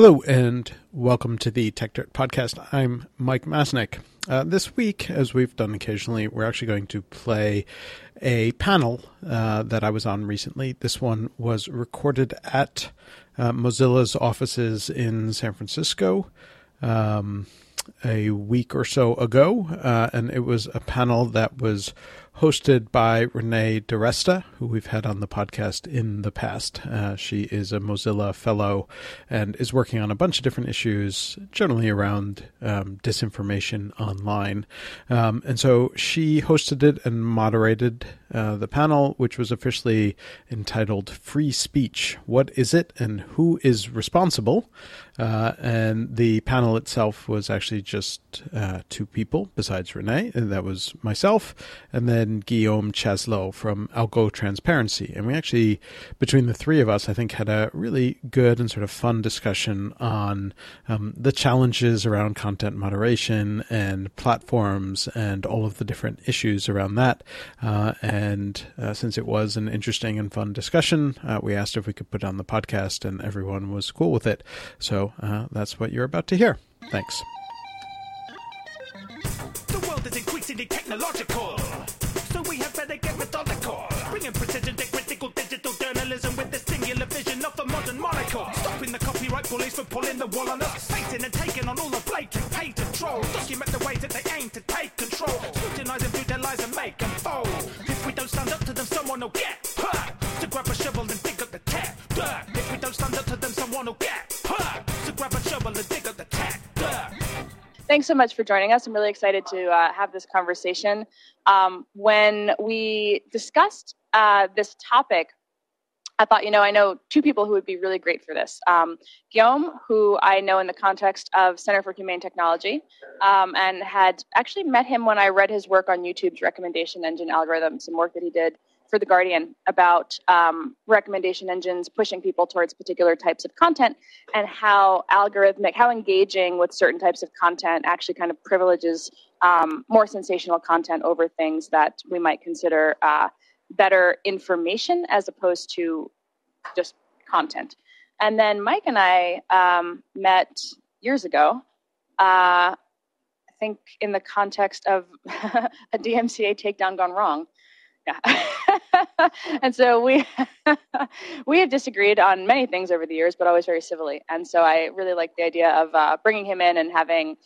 Hello, and welcome to the Techdirt Podcast. I'm Mike Masnick. Uh, this week, as we've done occasionally, we're actually going to play a panel uh, that I was on recently. This one was recorded at uh, Mozilla's offices in San Francisco. Um, a week or so ago, uh, and it was a panel that was hosted by Renee DiResta, who we've had on the podcast in the past. Uh, she is a Mozilla fellow and is working on a bunch of different issues, generally around um, disinformation online. Um, and so she hosted it and moderated uh, the panel, which was officially entitled Free Speech What is it and who is responsible? Uh, and the panel itself was actually just uh, two people besides Renee, and that was myself, and then Guillaume Chaslot from Algo Transparency. And we actually, between the three of us, I think had a really good and sort of fun discussion on um, the challenges around content moderation and platforms and all of the different issues around that. Uh, and uh, since it was an interesting and fun discussion, uh, we asked if we could put on the podcast, and everyone was cool with it. So uh, that's what you're about to hear. Thanks. The world is increasingly technological, so we have better get methodical. Bringing precision to critical digital journalism with the singular vision of a modern monocle. Stopping the copyright bullies from pulling the wool on us, facing and taking on all the blatant patent trolls. Document the ways that they aim to take control, scrutinize and view their lies and make them fold. If we don't stand up to them, someone will get hurt. So grab a shovel and dig up the tech dirt. If we don't stand up to them, someone will get hurt. So grab a shovel and dig Thanks so much for joining us. I'm really excited to uh, have this conversation. Um, when we discussed uh, this topic, I thought, you know, I know two people who would be really great for this. Um, Guillaume, who I know in the context of Center for Humane Technology, um, and had actually met him when I read his work on YouTube's recommendation engine algorithm, some work that he did for The Guardian about um, recommendation engines pushing people towards particular types of content and how algorithmic, how engaging with certain types of content actually kind of privileges um, more sensational content over things that we might consider uh, better information as opposed to just content. And then Mike and I um, met years ago. Uh, I think in the context of a DMCA takedown gone wrong. Yeah. and so we we have disagreed on many things over the years, but always very civilly. And so I really like the idea of uh, bringing him in and having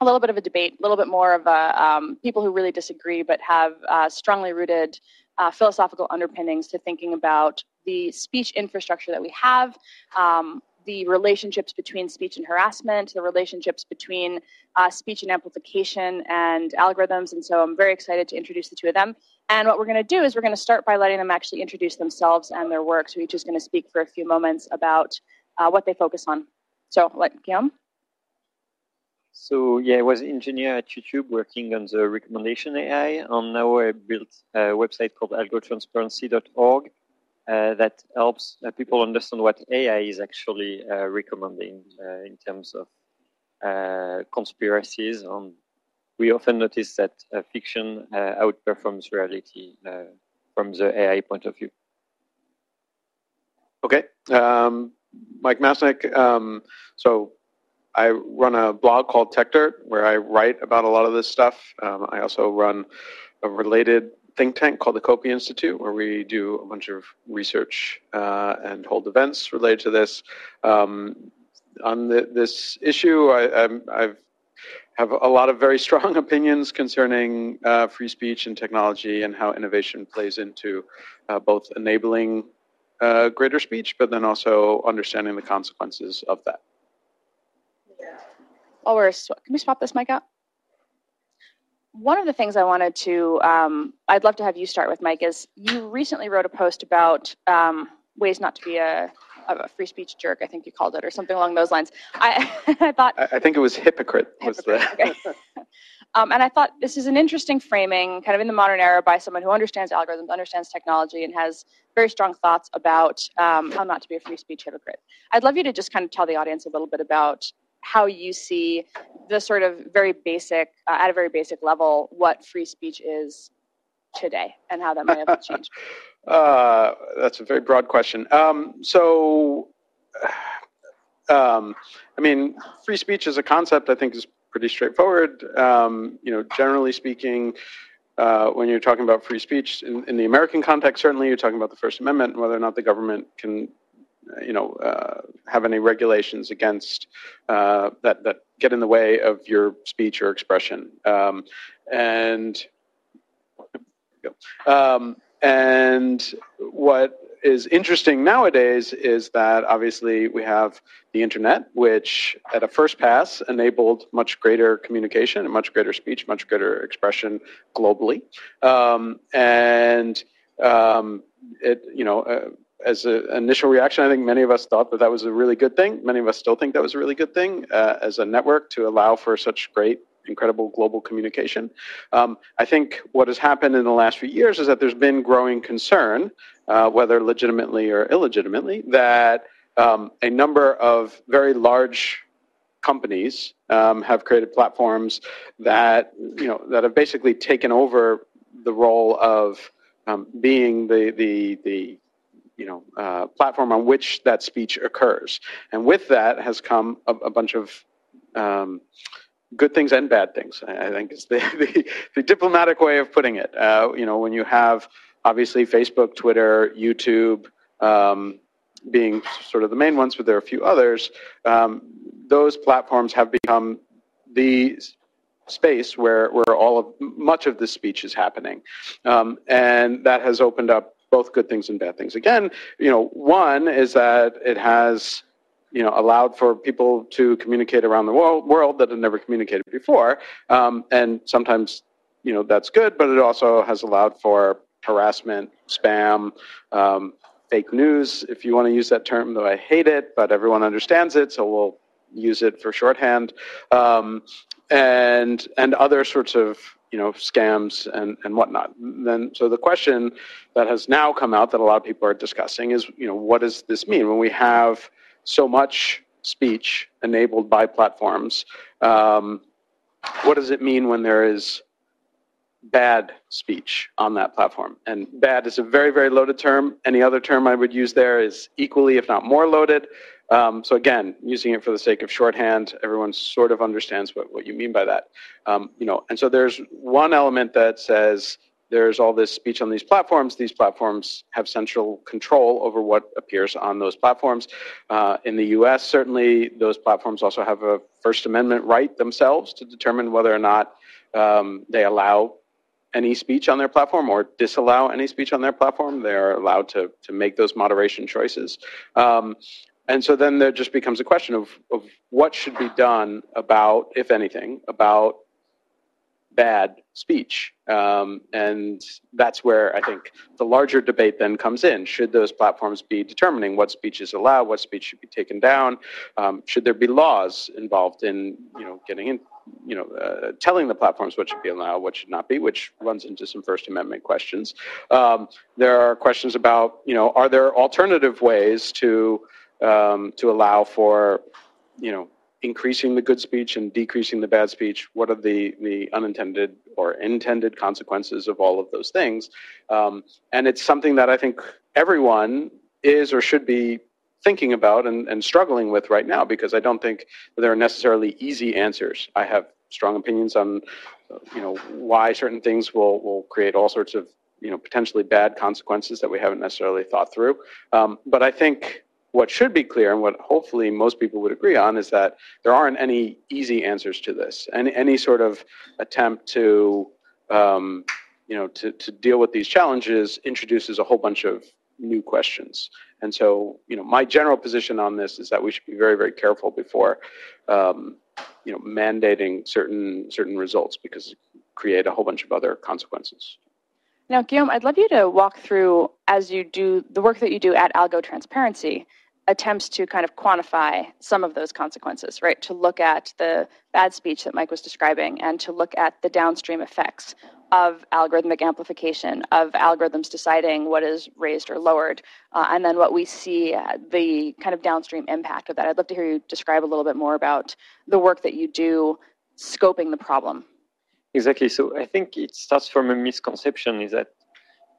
a little bit of a debate, a little bit more of a, um, people who really disagree but have uh, strongly rooted uh, philosophical underpinnings to thinking about the speech infrastructure that we have, um, the relationships between speech and harassment, the relationships between uh, speech and amplification and algorithms. And so I'm very excited to introduce the two of them. And what we're going to do is we're going to start by letting them actually introduce themselves and their work. So each is going to speak for a few moments about uh, what they focus on. So, let Guillaume. So yeah, I was engineer at YouTube working on the recommendation AI, and now I built a website called algotransparency.org uh, that helps uh, people understand what AI is actually uh, recommending uh, in terms of uh, conspiracies. And we often notice that uh, fiction outperforms reality from the AI point of view. Okay, um, Mike Masnick. Um, so I run a blog called Techdirt where I write about a lot of this stuff. Um, I also run a related think tank called the Copia Institute where we do a bunch of research uh, and hold events related to this. Um, on the, this issue, I, I've have a lot of very strong opinions concerning uh, free speech and technology and how innovation plays into uh, both enabling uh, greater speech, but then also understanding the consequences of that. while we're can we swap this mic out? One of the things I wanted to, um, I'd love to have you start with, Mike, is you recently wrote a post about um, ways not to be a, a free speech jerk. I think you called it, or something along those lines. I, I thought. I, I think it was hypocrite. Was Hypocrite, okay. um, and I thought this is an interesting framing, kind of in the modern era, by someone who understands algorithms, understands technology, and has very strong thoughts about um, how not to be a free speech hypocrite. I'd love you to just kind of tell the audience a little bit about how you see the sort of very basic, uh, at a very basic level, what free speech is today and how that might have changed. Uh, that's a very broad question. Um, so, Um, I mean, free speech as a concept, I think, is pretty straightforward. Um, you know, generally speaking, uh, when you're talking about free speech in, in, the American context, certainly you're talking about the First Amendment and whether or not the government can, you know, uh, have any regulations against uh, that that get in the way of your speech or expression. Um, and um, and what is interesting nowadays is that obviously we have the internet, which at a first pass enabled much greater communication and much greater speech, much greater expression globally. Um, and um, it, you know, uh, as an initial reaction, I think many of us thought that that was a really good thing. Many of us still think that was a really good thing uh, as a network to allow for such great incredible global communication. Um, I think what has happened in the last few years is that there's been growing concern, uh, whether legitimately or illegitimately, that um, a number of very large companies um, have created platforms that you know that have basically taken over the role of um, being the the the you know uh, platform on which that speech occurs, and with that has come a, a bunch of um, good things and bad things. I think is the, the, the diplomatic way of putting it. Uh, you know, when you have obviously Facebook, Twitter, YouTube um, being sort of the main ones, but there are a few others. Um, those platforms have become the space where, where all of much of this speech is happening, um, and that has opened up both good things and bad things. Again, you know, one is that it has you know, allowed for people to communicate around the world, world that had never communicated before. Um, and sometimes, you know, that's good, but it also has allowed for harassment, spam, um, fake news, if you want to use that term, though I hate it, but everyone understands it, so we'll use it for shorthand, um, and and other sorts of you know scams and and whatnot. then so the question that has now come out that a lot of people are discussing is you know what does this mean when we have so much speech enabled by platforms. Um, what does it mean when there is bad speech on that platform? And bad is a very, very loaded term. Any other term I would use there is equally, if not more, loaded. Um, so again, using it for the sake of shorthand, everyone sort of understands what, what you mean by that. Um, you know, and so there's one element that says there's all this speech on these platforms. These platforms have central control over what appears on those platforms. Uh, in the US, certainly, those platforms also have a First Amendment right themselves to determine whether or not um, they allow any speech on their platform or disallow any speech on their platform. They are allowed to, to make those moderation choices. Um, and so then there just becomes a question of, of what should be done about, if anything, about bad speech. Um, and that's where I think the larger debate then comes in. Should those platforms be determining what speech is allowed, what speech should be taken down? Um, should there be laws involved in, you know, getting in, you know, uh, telling the platforms what should be allowed, what should not be, which runs into some First Amendment questions. Um, there are questions about, you know, are there alternative ways to um, to allow for, you know, increasing the good speech and decreasing the bad speech? What are the, the unintended or intended consequences of all of those things? Um, and it's something that I think everyone is or should be thinking about and, and struggling with right now because I don't think there are necessarily easy answers. I have strong opinions on you know why certain things will, will create all sorts of you know potentially bad consequences that we haven't necessarily thought through. Um, but I think what should be clear and what hopefully most people would agree on is that there aren't any easy answers to this. Any, any sort of attempt to, um, you know, to, to deal with these challenges introduces a whole bunch of new questions. And so, you know, my general position on this is that we should be very, very careful before, um, you know, mandating certain certain results because it create a whole bunch of other consequences. Now, Guillaume, I'd love you to walk through as you do the work that you do at Algo Transparency attempts to kind of quantify some of those consequences, right? To look at the bad speech that Mike was describing and to look at the downstream effects of algorithmic amplification, of algorithms deciding what is raised or lowered, uh, and then what we see uh, the kind of downstream impact of that. I'd love to hear you describe a little bit more about the work that you do scoping the problem. Exactly. So I think it starts from a misconception is that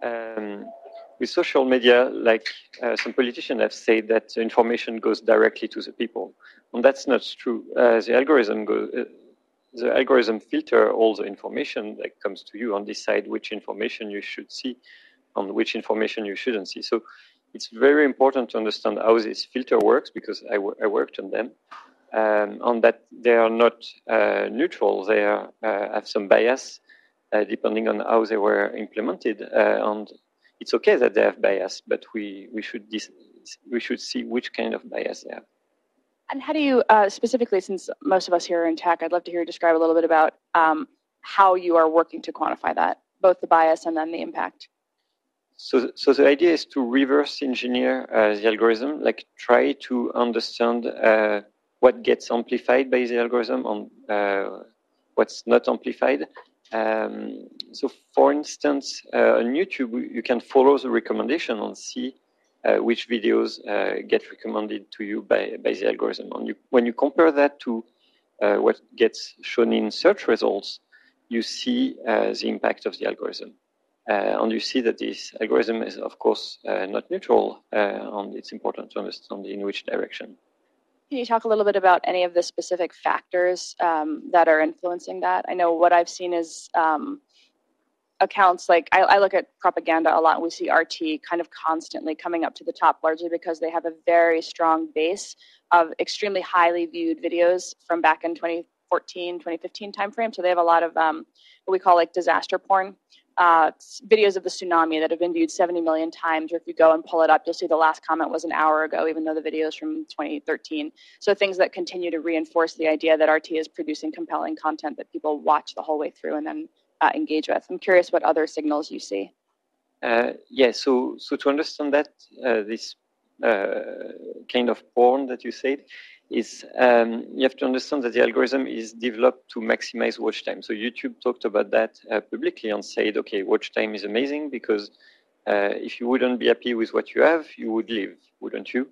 um, with social media, like uh, some politicians have said that information goes directly to the people, and that's not true. Uh, the algorithm goes, uh, the algorithm filter all the information that comes to you and decide which information you should see, and which information you shouldn't see. So it's very important to understand how this filter works because I, worked on them, um, and that they are not uh, neutral. They are, uh, have some bias. Uh, depending on how they were implemented, and it's okay that they have bias, but we, we should we should see which kind of bias they have. And how do you uh, specifically, since most of us here are in tech, I'd love to hear you describe a little bit about um, how you are working to quantify that, both the bias and then the impact. So, so the idea is to reverse engineer uh, the algorithm, like try to understand uh, what gets amplified by the algorithm and uh, what's not amplified, um, so, for instance, uh, on YouTube, you can follow the recommendation and see uh, which videos uh, get recommended to you by, by the algorithm. And you, when you compare that to uh, what gets shown in search results, you see uh, the impact of the algorithm. Uh, and you see that this algorithm is, of course, not neutral, and it's important to understand in which direction. Can you talk a little bit about any of the specific factors um, that are influencing that? I know what I've seen is um, accounts like I, I, look at propaganda a lot, and we see RT kind of constantly coming up to the top, largely because they have a very strong base of extremely highly viewed videos from back in 2014, 2015 timeframe. So they have a lot of um, what we call like disaster porn uh, videos of the tsunami that have been viewed 70 million times, or if you go and pull it up, you'll see the last comment was an hour ago, even though the video is from 2013. So things that continue to reinforce the idea that RT is producing compelling content that people watch the whole way through and then uh, engage with. I'm curious what other signals you see. Uh, yeah, so so to understand that uh, this kind of porn that you said, is um, you have to understand that the algorithm is developed to maximize watch time. So YouTube talked about that uh, publicly and said, okay, watch time is amazing because uh, if you wouldn't be happy with what you have, you would leave, wouldn't you?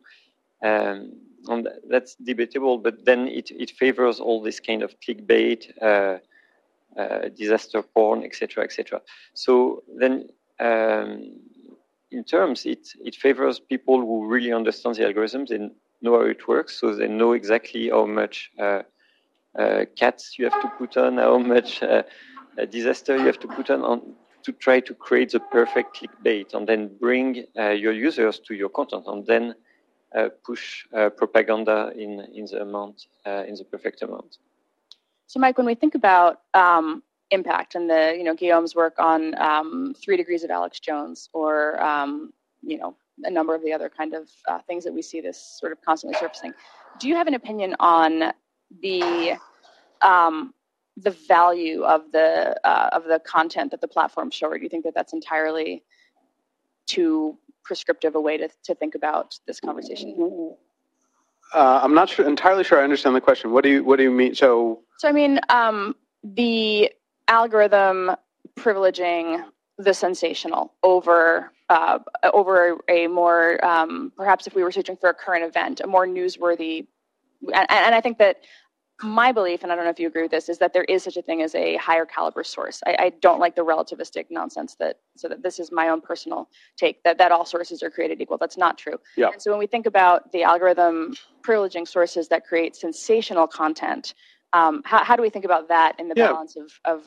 Um, and that's debatable, but then it, it favors all this kind of clickbait, uh, uh disaster porn, etc., etc. So then um, in terms, it, it favors people who really understand the algorithms and know how it works, so they know exactly how much uh, uh, cats you have to put on, how much uh, disaster you have to put on, on to try to create the perfect clickbait and then bring your users to your content and then push propaganda in, in the amount, in the perfect amount. So, Mike, when we think about um, impact and the, you know, Guillaume's work on um, Three Degrees of Alex Jones, or um, you know, a number of the other kind of uh, things that we see this sort of constantly surfacing. Do you have an opinion on the um, the value of the uh, of the content that the platform show, or do you think that that's entirely too prescriptive a way to, to think about this conversation? Uh, I'm not sure, entirely sure I understand the question. What do you What do you mean? So, so I mean um, the algorithm privileging the sensational over uh, over a more um, perhaps if we were searching for a current event, a more newsworthy. And, and, I think that my belief, and I don't know if you agree with this, is that there is such a thing as a higher caliber source. I, I don't like the relativistic nonsense that so that this is my own personal take that that all sources are created equal. That's not true. Yeah. And so when we think about the algorithm privileging sources that create sensational content, um, how, how do we think about that in the yeah. balance of, of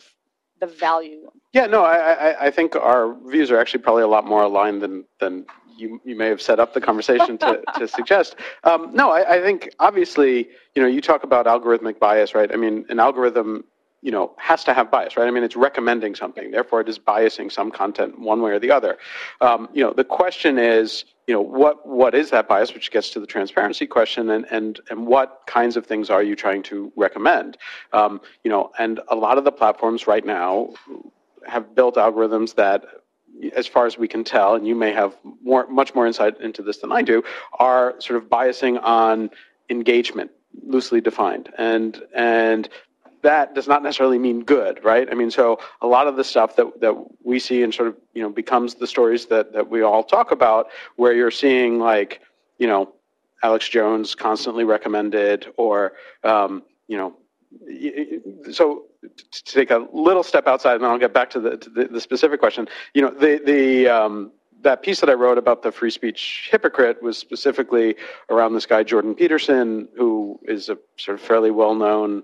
the value. Yeah, no, I, I, I think our views are actually probably a lot more aligned than than you, you may have set up the conversation to, to suggest. Um, no, I, I think obviously, you know, you talk about algorithmic bias, right? I mean, an algorithm you know, has to have bias, right? I mean, it's recommending something, therefore it is biasing some content one way or the other. Um, you know, the question is, you know, what what is that bias, which gets to the transparency question, and and and what kinds of things are you trying to recommend? Um, you know, and a lot of the platforms right now have built algorithms that as far as we can tell, and you may have more, much more insight into this than I do, are sort of biasing on engagement, loosely defined, and and that does not necessarily mean good, right? I mean, so a lot of the stuff that, that we see and sort of, you know, becomes the stories that, that we all talk about, where you're seeing like, you know, Alex Jones constantly recommended or, um, you know, so to take a little step outside, and then I'll get back to the, to the, the specific question. You know, the the um, that piece that I wrote about the free speech hypocrite was specifically around this guy Jordan Peterson, who is a sort of fairly well known.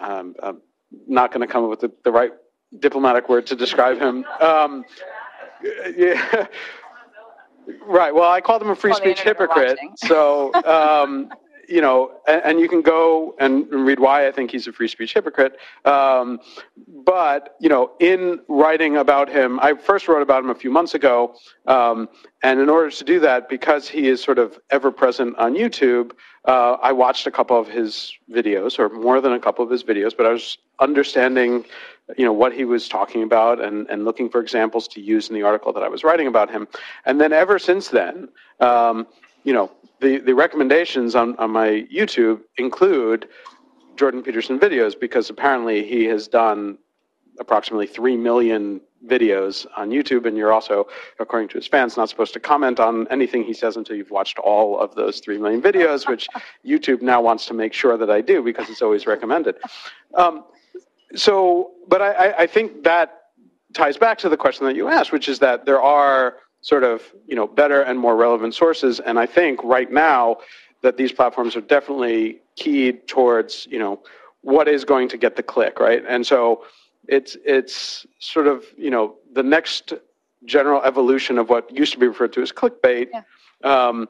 Um, I'm not going to come up with the, the, right diplomatic word to describe him. Um, yeah. Right. Well, I called him a free speech hypocrite. So, um, you know, and, and, you can go and read why I think he's a free speech hypocrite. Um, but, you know, in writing about him, I first wrote about him a few months ago. Um, and in order to do that, because he is sort of ever present on YouTube, uh, I watched a couple of his videos, or more than a couple of his videos, but I was understanding you know what he was talking about and, and looking for examples to use in the article that I was writing about him. And then ever since then, um, you know, the, the recommendations on, on my YouTube include Jordan Peterson videos because apparently he has done approximately 3 million videos on YouTube, and you're also, according to his fans, not supposed to comment on anything he says until you've watched all of those 3 million videos, which YouTube now wants to make sure that I do because it's always recommended. Um, so, but I, I think that ties back to the question that you asked, which is that there are sort of you know better and more relevant sources, and I think right now that these platforms are definitely keyed towards you know what is going to get the click, right? And so it's it's sort of you know the next general evolution of what used to be referred to as clickbait. Yeah. Um,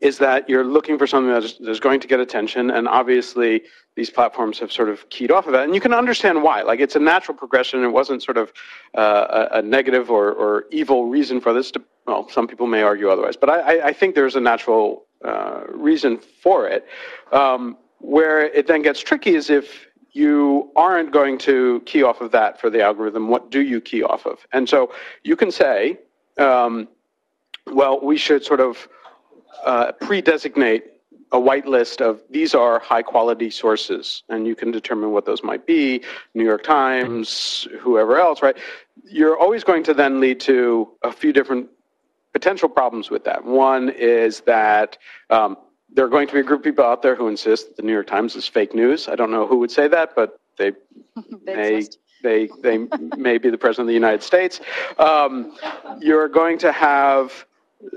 is that you're looking for something that's, that's going to get attention, and obviously these platforms have sort of keyed off of that, and you can understand why. Like it's a natural progression. It wasn't sort of uh, a, a, negative or, or evil reason for this. To, well, some people may argue otherwise, but I, I think there's a natural uh, reason for it. Um, where it then gets tricky is if you aren't going to key off of that for the algorithm. What do you key off of? And so you can say, um, well, we should sort of uh, pre-designate a white list of these are high quality sources and you can determine what those might be new york times whoever else right? You're always going to then lead to a few different potential problems with that. One is that um, there are going to be a group of people out there who insist that the new york times is fake news. I don't know who would say that but they, they may they, they may be the president of the united states. Um, you're going to have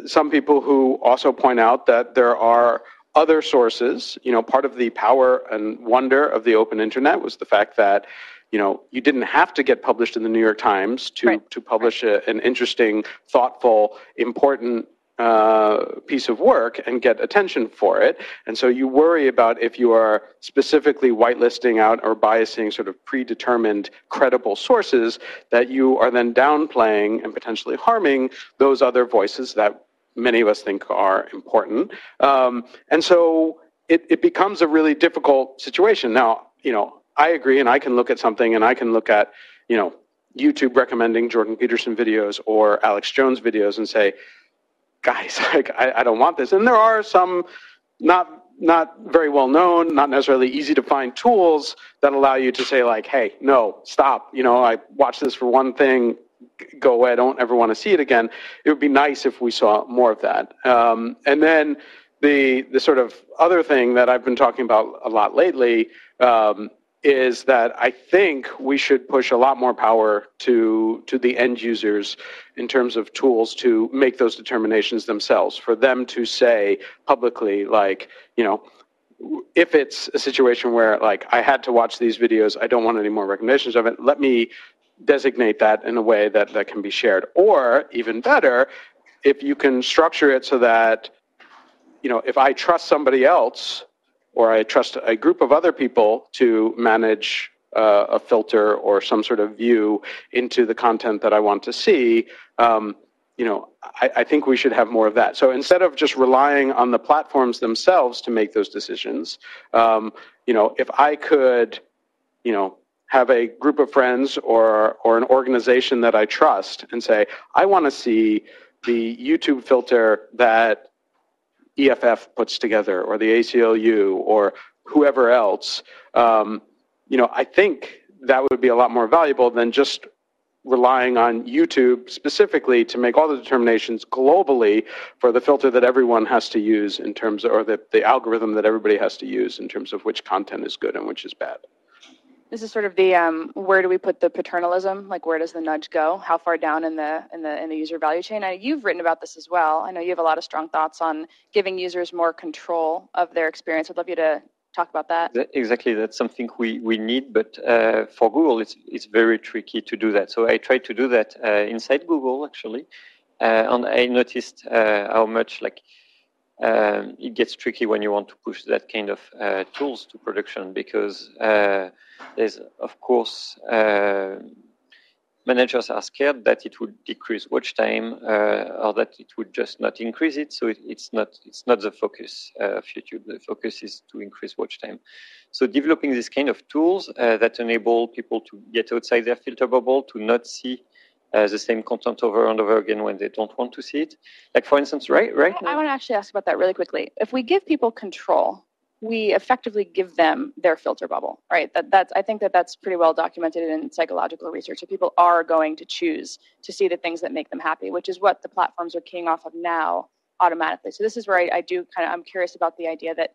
some people who also point out that there are other sources. You know, part of the power and wonder of the open internet was the fact that you know you didn't have to get published in the New York Times to right. to publish a, an interesting, thoughtful, important uh, piece of work and get attention for it. And so you worry about if you are specifically whitelisting out or biasing sort of predetermined credible sources that you are then downplaying and potentially harming those other voices that many of us think are important. Um, and so it, it becomes a really difficult situation. Now, you know, I agree and I can look at something and I can look at, you know, YouTube recommending Jordan Peterson videos or Alex Jones videos and say, guys, like, I, I don't want this. And there are some not not very well known, not necessarily easy to find tools that allow you to say like, hey, no, stop. You know, I watched this for one thing, go away. I don't ever want to see it again. It would be nice if we saw more of that. Um, and then the the sort of other thing that I've been talking about a lot lately um, is that I think we should push a lot more power to to the end users in terms of tools to make those determinations themselves. For them to say publicly, like you know, if it's a situation where like I had to watch these videos, I don't want any more recommendations of it. Let me designate that in a way that that can be shared. Or even better, if you can structure it so that you know, if I trust somebody else or I trust a group of other people to manage uh, a filter or some sort of view into the content that I want to see, um, you know, I, I, think we should have more of that. So instead of just relying on the platforms themselves to make those decisions, um, you know, if I could, you know, have a group of friends or or an organization that I trust and say, I want to see the YouTube filter that EFF puts together or the ACLU or whoever else, um, you know, I think that would be a lot more valuable than just relying on YouTube specifically to make all the determinations globally for the filter that everyone has to use in terms of, or the, the algorithm that everybody has to use in terms of which content is good and which is bad. This is sort of the um, where do we put the paternalism? Like where does the nudge go? How far down in the in the in the user value chain? I, you've written about this as well. I know you have a lot of strong thoughts on giving users more control of their experience. I'd love you to talk about that. exactly, that's something we, we need, but uh, for Google, it's it's very tricky to do that. So I tried to do that uh, inside Google actually, uh, and I noticed uh, how much like um, it gets tricky when you want to push that kind of uh, tools to production because uh, there's, of course, uh, managers are scared that it would decrease watch time uh, or that it would just not increase it. So it, it's not it's not the focus uh, of YouTube. The focus is to increase watch time. So developing this kind of tools uh, that enable people to get outside their filter bubble, to not see uh, the same content over and over again when they don't want to see it. Like for instance, right, right. I, I want to actually ask about that really quickly. If we give people control, we effectively give them their filter bubble, right? That that's I think that that's pretty well documented in psychological research. That people are going to choose to see the things that make them happy, which is what the platforms are keying off of now automatically. So this is where I, I do kind of I'm curious about the idea that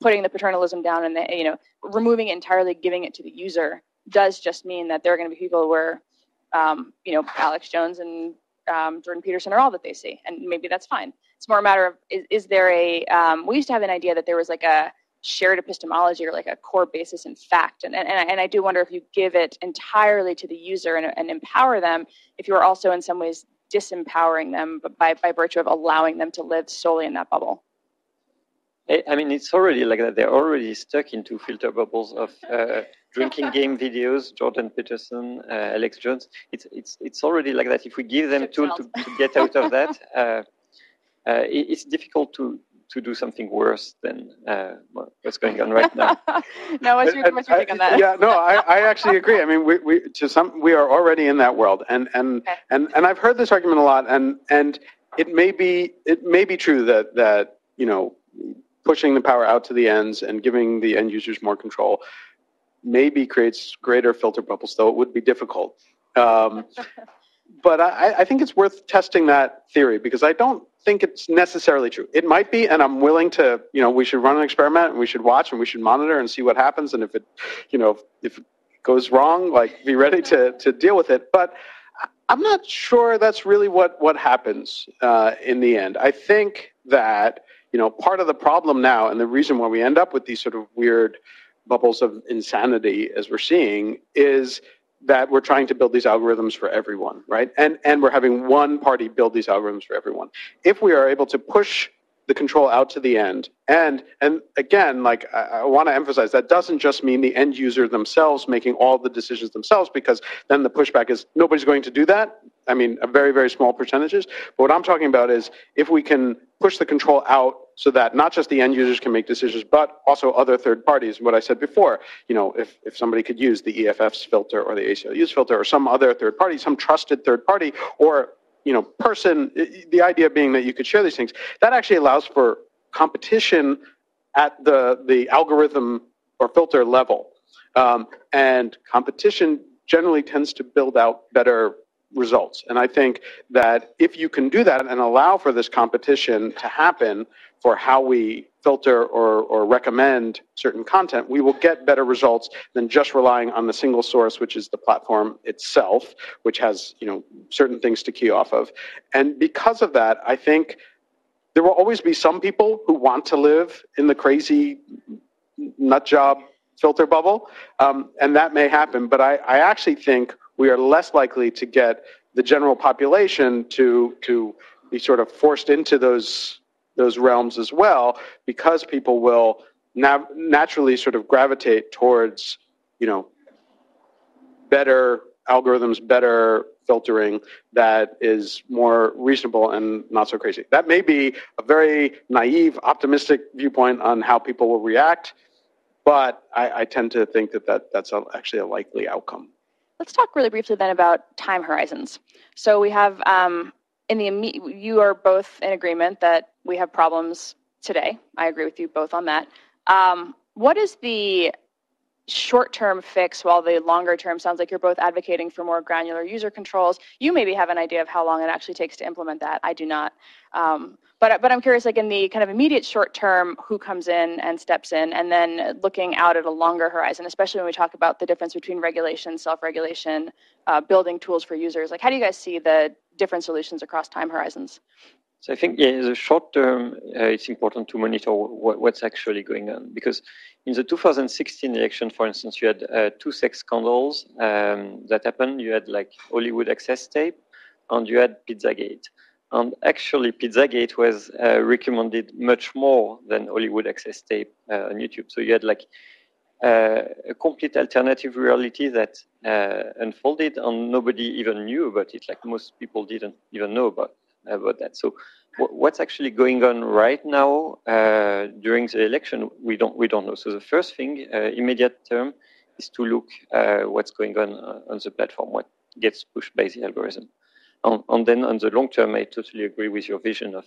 putting the paternalism down and the you know removing it entirely, giving it to the user does just mean that there are going to be people where um, you know, Alex Jones and um, Jordan Peterson are all that they see, and maybe that's fine. It's more a matter of is, is there a? Um, we used to have an idea that there was like a shared epistemology or like a core basis in fact, and and, and I do wonder if you give it entirely to the user and, and empower them, if you are also in some ways disempowering them by by virtue of allowing them to live solely in that bubble. I mean, it's already like that. They're already stuck into filter bubbles of uh, drinking game videos. Jordan Peterson, uh, Alex Jones. It's it's it's already like that. If we give them tool to, to get out of that, uh, uh, it, it's difficult to to do something worse than uh, what's going on right now. no, what's your, what's your take on that? Yeah, no, I, I actually agree. I mean, we, we to some we are already in that world, and and okay. and and I've heard this argument a lot, and and it may be it may be true that that you know pushing the power out to the ends and giving the end users more control maybe creates greater filter bubbles, though it would be difficult. Um, but I, I, think it's worth testing that theory because I don't think it's necessarily true. It might be, and I'm willing to, you know, we should run an experiment and we should watch and we should monitor and see what happens. And if it, you know, if it goes wrong, like be ready to, to deal with it. But I'm not sure that's really what, what happens uh, in the end. I think that you know, part of the problem now, and the reason why we end up with these sort of weird bubbles of insanity as we're seeing, is that we're trying to build these algorithms for everyone, right? And and we're having one party build these algorithms for everyone. If we are able to push the control out to the end. And and again, like I, I want to emphasize that doesn't just mean the end user themselves making all the decisions themselves, because then the pushback is nobody's going to do that. I mean, very very small percentages. But what I'm talking about is if we can push the control out so that not just the end users can make decisions, but also other third parties. What I said before, you know, if, if somebody could use the EFF's filter or the ACLU's filter or some other third party, some trusted third party, or you know, person, the idea being that you could share these things, that actually allows for competition at the, the algorithm or filter level. Um, and competition generally tends to build out better results. And I think that if you can do that and allow for this competition to happen for how we filter or, or recommend certain content, we will get better results than just relying on the single source, which is the platform itself, which has you know certain things to key off of. And because of that, I think there will always be some people who want to live in the crazy nut job filter bubble, um, and that may happen. But I, I actually think we are less likely to get the general population to to be sort of forced into those those realms as well because people will nav- naturally sort of gravitate towards you know better algorithms better filtering that is more reasonable and not so crazy. That may be a very naive optimistic viewpoint on how people will react but I, I tend to think that, that that's actually a likely outcome Let's talk really briefly then about time horizons. So we have um, in the you are both in agreement that we have problems today. I agree with you both on that. Um, what is the short term fix while the longer term sounds like you're both advocating for more granular user controls. You maybe have an idea of how long it actually takes to implement that. I do not. Um, but, but I'm curious, like in the kind of immediate short term, who comes in and steps in, and then looking out at a longer horizon, especially when we talk about the difference between regulation, self regulation, uh, building tools for users. Like, how do you guys see the different solutions across time horizons? So I think, yeah, in the short term, uh, it's important to monitor what, what's actually going on because in the 2016 election, for instance, you had uh, two sex scandals um, that happened. You had like Hollywood access tape, and you had Pizzagate. And actually, Pizzagate was uh, recommended much more than Hollywood access tape uh, on YouTube. So you had like uh, a complete alternative reality that uh, unfolded, and nobody even knew about it. Like most people didn't even know about about that. So what's actually going on right now uh, during the election, we don't we don't know. So the first thing, uh, immediate term, is to look uh, what's going on uh, on the platform, what gets pushed by the algorithm, and, and, then on the long term, I totally agree with your vision of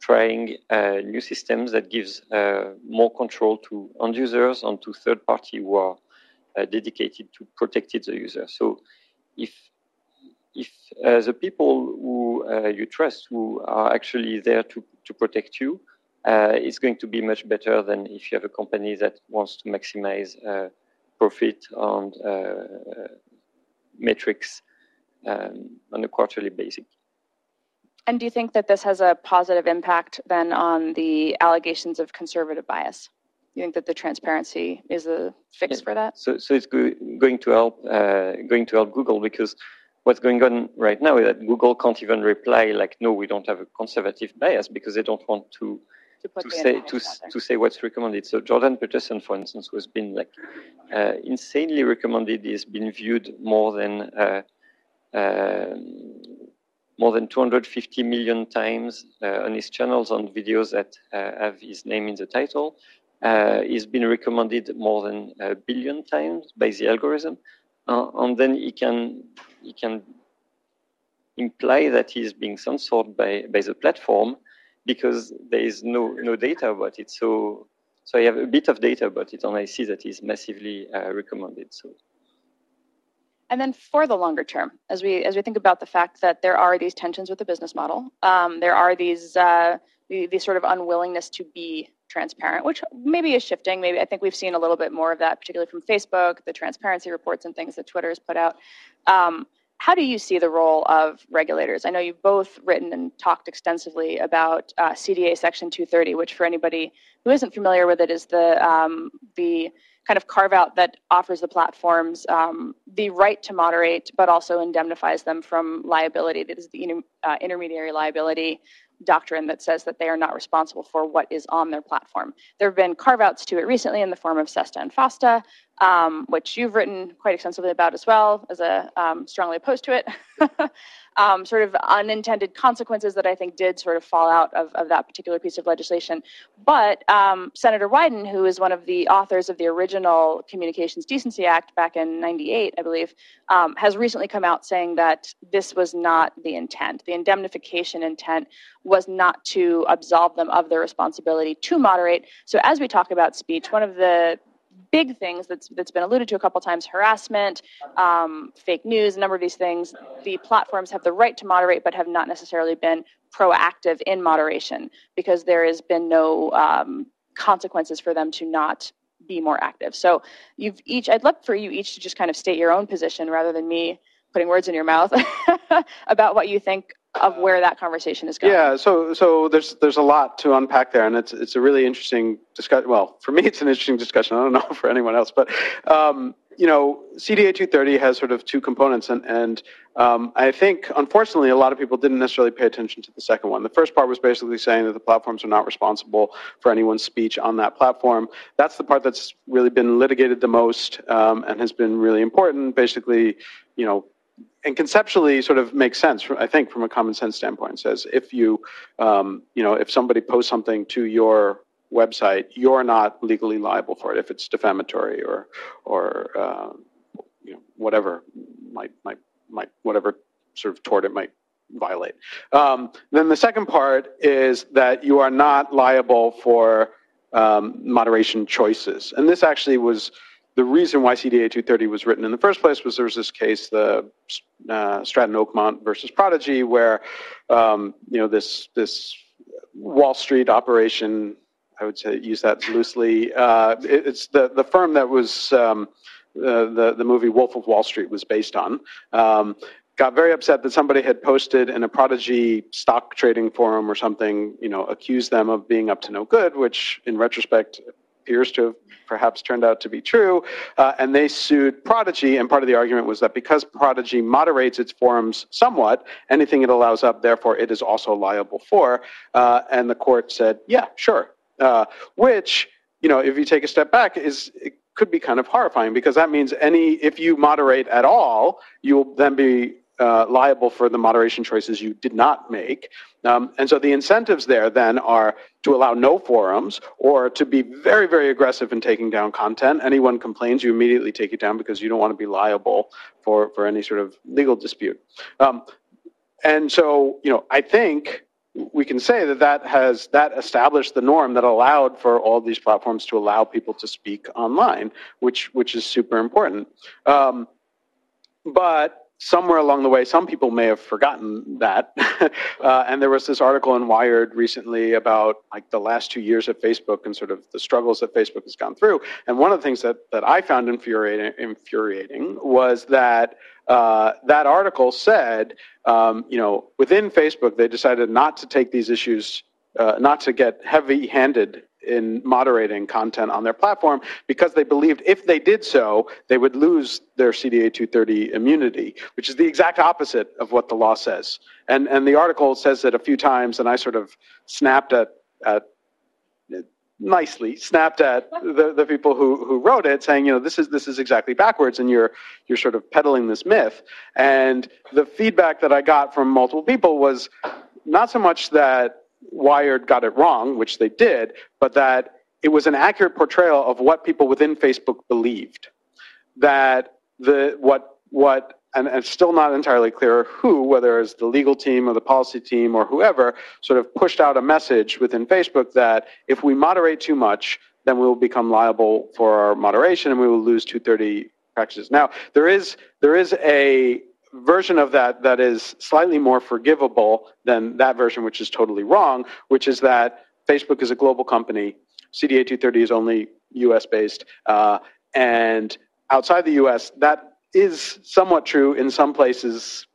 trying uh, new systems that gives uh, more control to end users and to third party who are dedicated to protecting the user. So if if uh, the people who uh, you trust, who are actually there to, to protect you, uh, it's going to be much better than if you have a company that wants to maximize uh, profit and uh, metrics um, on a quarterly basis. And do you think that this has a positive impact then on the allegations of conservative bias? You think that the transparency is a fix yeah. for that? So, so it's go- going to help uh, going to help Google because what's going on right now is that Google can't even reply like, no, we don't have a conservative bias because they don't want to to, to say to, to say what's recommended. So Jordan Peterson, for instance, was been like uh, insanely recommended. He's been viewed more than uh, uh, more than 250 million times uh, on his channels on videos that uh, have his name in the title. Uh, he's been recommended more than a billion times by the algorithm, and then he can he can imply that he's being censored by, by the platform because there is no, no data about it. So, so I have a bit of data about it, and I see that it's massively uh, recommended. So. And then for the longer term, as we as we think about the fact that there are these tensions with the business model, um, there are these uh, the, the sort of unwillingness to be transparent, which maybe is shifting. Maybe I think we've seen a little bit more of that, particularly from Facebook, the transparency reports and things that Twitter has put out. Um, how do you see the role of regulators? I know you've both written and talked extensively about uh, CDA Section 230, which for anybody who isn't familiar with it is the um, the kind of carve out that offers the platforms um, the right to moderate, but also indemnifies them from liability. That is the uh, intermediary liability doctrine that says that they are not responsible for what is on their platform. There have been carve outs to it recently in the form of SESTA and FOSTA, um, which you've written quite extensively about as well, as a um, strongly opposed to it. um, sort of unintended consequences that I think did sort of fall out of, of that particular piece of legislation. But um, Senator Wyden, who is one of the authors of the original Communications Decency Act back in 98, I believe, um, has recently come out saying that this was not the intent. The indemnification intent was not to absolve them of their responsibility to moderate. So as we talk about speech, one of the big things that's that's been alluded to a couple times harassment um, fake news a number of these things the platforms have the right to moderate but have not necessarily been proactive in moderation because there has been no um, consequences for them to not be more active. So you've each i'd love for you each to just kind of state your own position rather than me putting words in your mouth about what you think of where that conversation is going. Yeah, so so there's there's a lot to unpack there, and it's it's a really interesting discussion. Well, for me, it's an interesting discussion. I don't know for anyone else, but um, you know, CDA 230 has sort of two components, and and um, I think unfortunately a lot of people didn't necessarily pay attention to the second one. The first part was basically saying that the platforms are not responsible for anyone's speech on that platform. That's the part that's really been litigated the most um, and has been really important. Basically, you know, and conceptually sort of makes sense, I think, from a common sense standpoint. Says if you, um, you know, if somebody posts something to your website, you're not legally liable for it if it's defamatory or, or uh, you know, whatever might, might, might, whatever sort of tort it might violate. Um, then the second part is that you are not liable for um, moderation choices, and this actually was the reason why CDA 230 was written in the first place was there was this case, the uh, Stratton Oakmont versus Prodigy, where um, you know this this Wall Street operation. I would say use that loosely. Uh, it, it's the the firm that was um, uh, the the movie Wolf of Wall Street was based on. Um, got very upset that somebody had posted in a Prodigy stock trading forum or something, you know, accused them of being up to no good, which in retrospect appears to have perhaps turned out to be true. Uh, and they sued Prodigy, and part of the argument was that because Prodigy moderates its forums somewhat, anything it allows up, therefore, it is also liable for. Uh, and the court said, yeah, sure. Uh, which, you know, if you take a step back, is could be kind of horrifying because that means any if you moderate at all, you'll then be uh, liable for the moderation choices you did not make. Um, and so the incentives there then are to allow no forums or to be very, very aggressive in taking down content. Anyone complains, you immediately take it down because you don't want to be liable for, for any sort of legal dispute. Um, and so, you know, I think we can say that that has that established the norm that allowed for all these platforms to allow people to speak online, which which is super important. Um, but somewhere along the way, some people may have forgotten that. uh, and there was this article in Wired recently about like the last two years of Facebook and sort of the struggles that Facebook has gone through. And one of the things that, that I found infuriating, infuriating was that uh, that article said, um, you know, within Facebook, they decided not to take these issues, uh, not to get heavy handed in moderating content on their platform because they believed if they did so, they would lose their CDA 230 immunity, which is the exact opposite of what the law says. And, and the article says it a few times, and I sort of snapped at, at nicely snapped at the, the people who, who wrote it saying you know this is this is exactly backwards and you're you're sort of peddling this myth and the feedback that i got from multiple people was not so much that Wired got it wrong, which they did, but that it was an accurate portrayal of what people within Facebook believed. That the what what and, and still not entirely clear who, whether it's the legal team or the policy team or whoever, sort of pushed out a message within Facebook that if we moderate too much, then we will become liable for our moderation and we will lose 230 practices. Now, there is there is a version of that that is slightly more forgivable than that version, which is totally wrong, which is that Facebook is a global company. CDA 230 is only US based. Uh, and outside the US, that is somewhat true in some places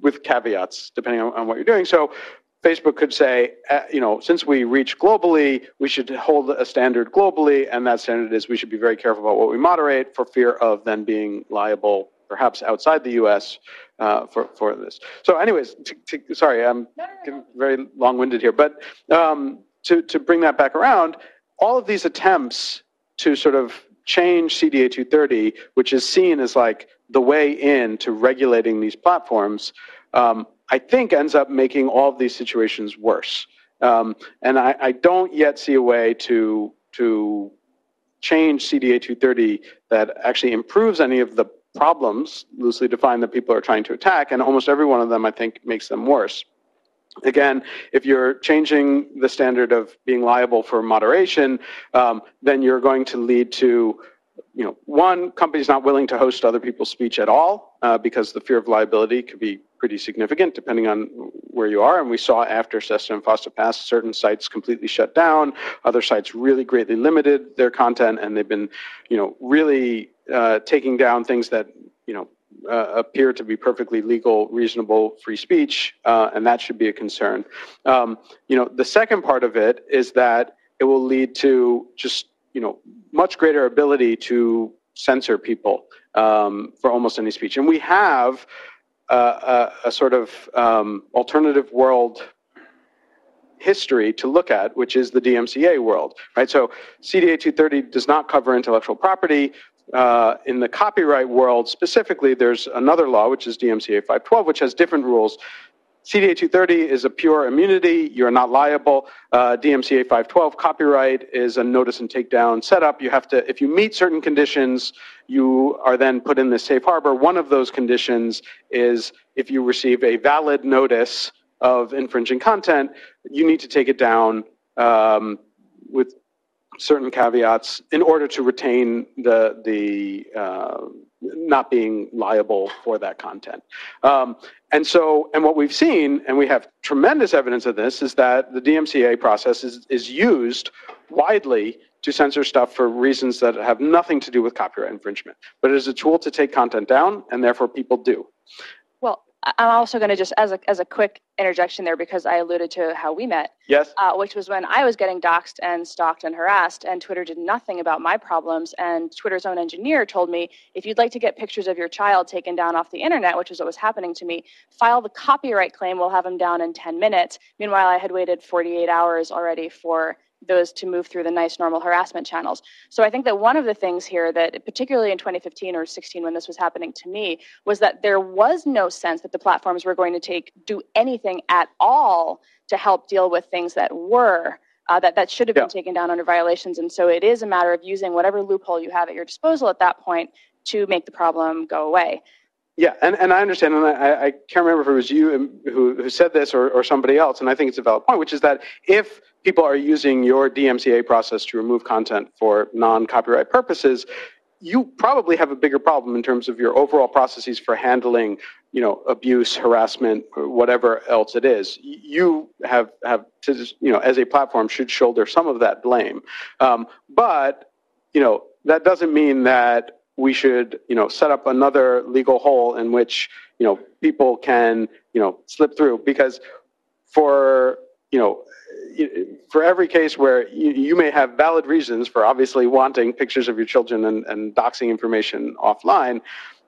with caveats, depending on, on what you're doing. So Facebook could say, uh, you know, since we reach globally, we should hold a standard globally, and that standard is we should be very careful about what we moderate for fear of then being liable perhaps outside the U.S. Uh, for for this. So, anyways, to, to, sorry, I'm no, no, no. very long-winded here, but um, to to bring that back around, all of these attempts to sort of change CDA 230, which is seen as like the way in to regulating these platforms, um, I think ends up making all of these situations worse. Um, and I, I, don't yet see a way to to change CDA 230 that actually improves any of the problems, loosely defined, that people are trying to attack, and almost every one of them, I think, makes them worse. Again, if you're changing the standard of being liable for moderation, um, then you're going to lead to you know, one, companies not willing to host other people's speech at all uh, because the fear of liability could be pretty significant depending on where you are. And we saw after SESTA and FOSTA passed, certain sites completely shut down, other sites really greatly limited their content, and they've been, you know, really uh, taking down things that you know uh, appear to be perfectly legal, reasonable, free speech, uh, and that should be a concern. Um, you know, the second part of it is that it will lead to just you know much greater ability to censor people um, for almost any speech, and we have a, a, sort of um, alternative world history to look at, which is the DMCA world, right? So CDA 230 does not cover intellectual property. Uh, in the copyright world specifically, there's another law, which is DMCA 512, which has different rules. CDA 230 is a pure immunity. You're not liable. Uh, DMCA 512 copyright is a notice and takedown setup. You have to, if you meet certain conditions, you are then put in the safe harbor. One of those conditions is if you receive a valid notice of infringing content, you need to take it down um, with certain caveats in order to retain the the uh, not being liable for that content. Um, and so, and what we've seen, and we have tremendous evidence of this, is that the DMCA process is, is used widely to censor stuff for reasons that have nothing to do with copyright infringement. But it is a tool to take content down, and therefore people do. I'm also going to just, as a, as a quick interjection there, because I alluded to how we met. Yes. Uh, which was when I was getting doxxed and stalked and harassed, and Twitter did nothing about my problems. And Twitter's own engineer told me, if you'd like to get pictures of your child taken down off the internet, which is what was happening to me, file the copyright claim. We'll have them down in 10 minutes. Meanwhile, I had waited 48 hours already for those to move through the nice normal harassment channels. So I think that one of the things here that particularly in 2015 or 16 when this was happening to me was that there was no sense that the platforms were going to take do anything at all to help deal with things that were uh, that that should have been yeah. taken down under violations and so it is a matter of using whatever loophole you have at your disposal at that point to make the problem go away. Yeah, and, and I understand, and I, I can't remember if it was you who, who said this or, or somebody else, and I think it's a valid point, which is that if people are using your DMCA process to remove content for non-copyright purposes, you probably have a bigger problem in terms of your overall processes for handling, you know, abuse, harassment, whatever else it is. You have have to, you know, as a platform, should shoulder some of that blame. Um, but you know, that doesn't mean that we should, you know, set up another legal hole in which you know people can, you know, slip through because for you know for every case where you, you, may have valid reasons for obviously wanting pictures of your children and, and doxing information offline,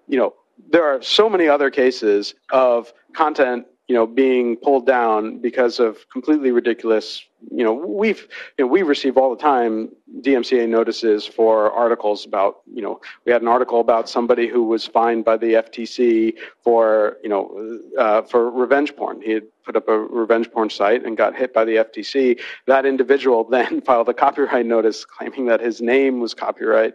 you know, there are so many other cases of content you know, being pulled down because of completely ridiculous. You know, we've you know, we receive all the time DMCA notices for articles about. You know, we had an article about somebody who was fined by the FTC for you know uh, for revenge porn. He had put up a revenge porn site and got hit by the FTC. That individual then filed a copyright notice claiming that his name was copyright,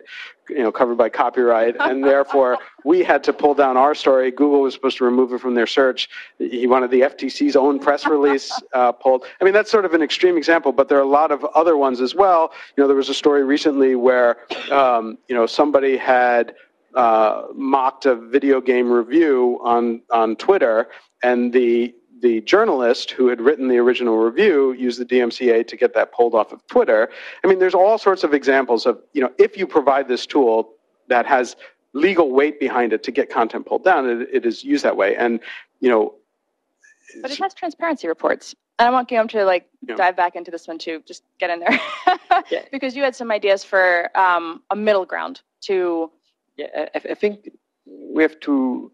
you know, covered by copyright, and therefore we had to pull down our story. Google was supposed to remove it from their search. He wanted the FTC's own press release uh, pulled. I mean, that's sort of an extreme example, but there are a lot of other ones as well. You know, there was a story recently where um, you know somebody had uh, mocked a video game review on on Twitter, and the the journalist who had written the original review used the DMCA to get that pulled off of Twitter. I mean, there's all sorts of examples of, you know, if you provide this tool that has legal weight behind it to get content pulled down, it, it is used that way. And, you know, but it has transparency reports. And I want Guillaume to like yeah. dive back into this one too. Just get in there, yeah. because you had some ideas for um, a middle ground to. Yeah, I, I think we have to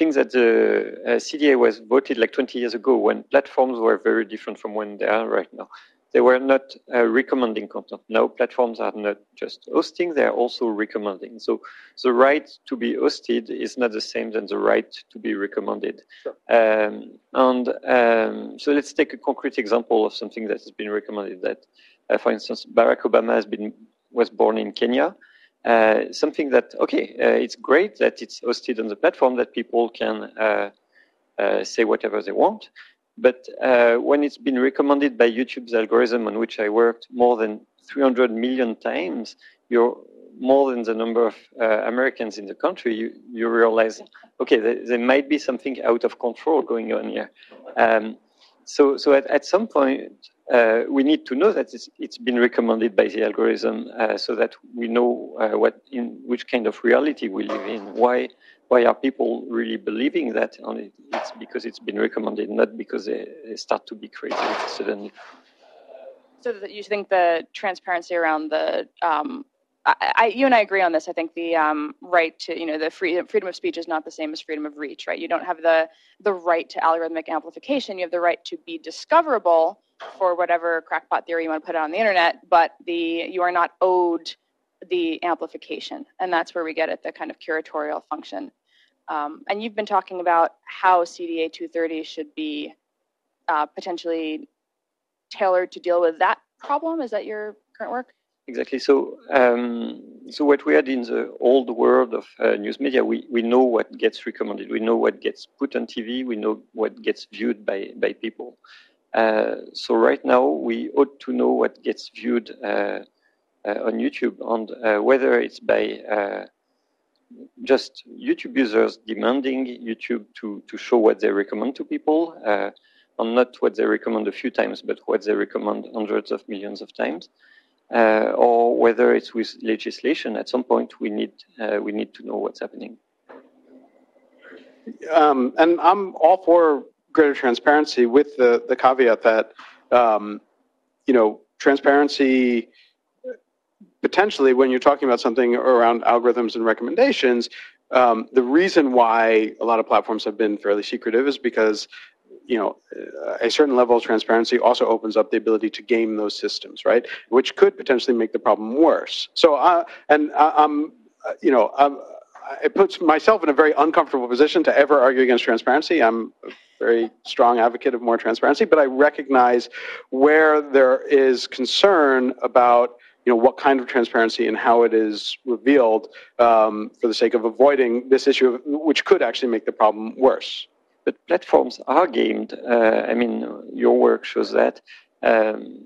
think that the uh, CDA was voted like 20 years ago when platforms were very different from when they are right now. They were not uh, recommending content. Now platforms are not just hosting, they are also recommending. So the right to be hosted is not the same than the right to be recommended. Sure. Um, and um, so let's take a concrete example of something that has been recommended that, uh, for instance, Barack Obama has been was born in Kenya uh, something that okay, uh, it's great that it's hosted on the platform that people can uh, uh say whatever they want. But uh, when it's been recommended by YouTube's algorithm on which I worked more than 300 million times, you're more than the number of Americans in the country. You you realize okay, there, there, might be something out of control going on here. Um, so so at, at some point uh, we need to know that it's, it's been recommended by the algorithm uh, so that we know uh, what in which kind of reality we live in. Why why are people really believing that? Only it's because it's been recommended, not because they, they start to be crazy suddenly. So you think the transparency around the um, I, you and I agree on this. I think the um, right to, you know, the free, freedom of speech is not the same as freedom of reach, right? You don't have the the right to algorithmic amplification. You have the right to be discoverable for whatever crackpot theory you want to put on the internet, but the you are not owed the amplification, and that's where we get at the kind of curatorial function. Um, and you've been talking about how CDA 230 should be uh, potentially tailored to deal with that problem. Is that your current work? Exactly. So, um, so what we had in the old world of uh, news media, we, we know what gets recommended, we know what gets put on TV, we know what gets viewed by, by people. Uh, so right now, we ought to know what gets viewed uh, uh, on YouTube, and whether it's by just YouTube users demanding YouTube to, to show what they recommend to people, uh, and not what they recommend a few times, but what they recommend hundreds of millions of times, uh, or whether it's with legislation. At some point, we need uh, we need to know what's happening. Um, and I'm all for greater transparency, with the the caveat that um, you know transparency potentially when you're talking about something around algorithms and recommendations, um, the reason why a lot of platforms have been fairly secretive is because you know a certain level of transparency also opens up the ability to game those systems, right? Which could potentially make the problem worse. So, uh, and I, I'm, you know, I'm, it puts myself in a very uncomfortable position to ever argue against transparency. I'm a very strong advocate of more transparency, but I recognize where there is concern about you know what kind of transparency and how it is revealed um, for the sake of avoiding this issue, which could actually make the problem worse. But platforms are gamed. Uh, I mean, your work shows that. Um,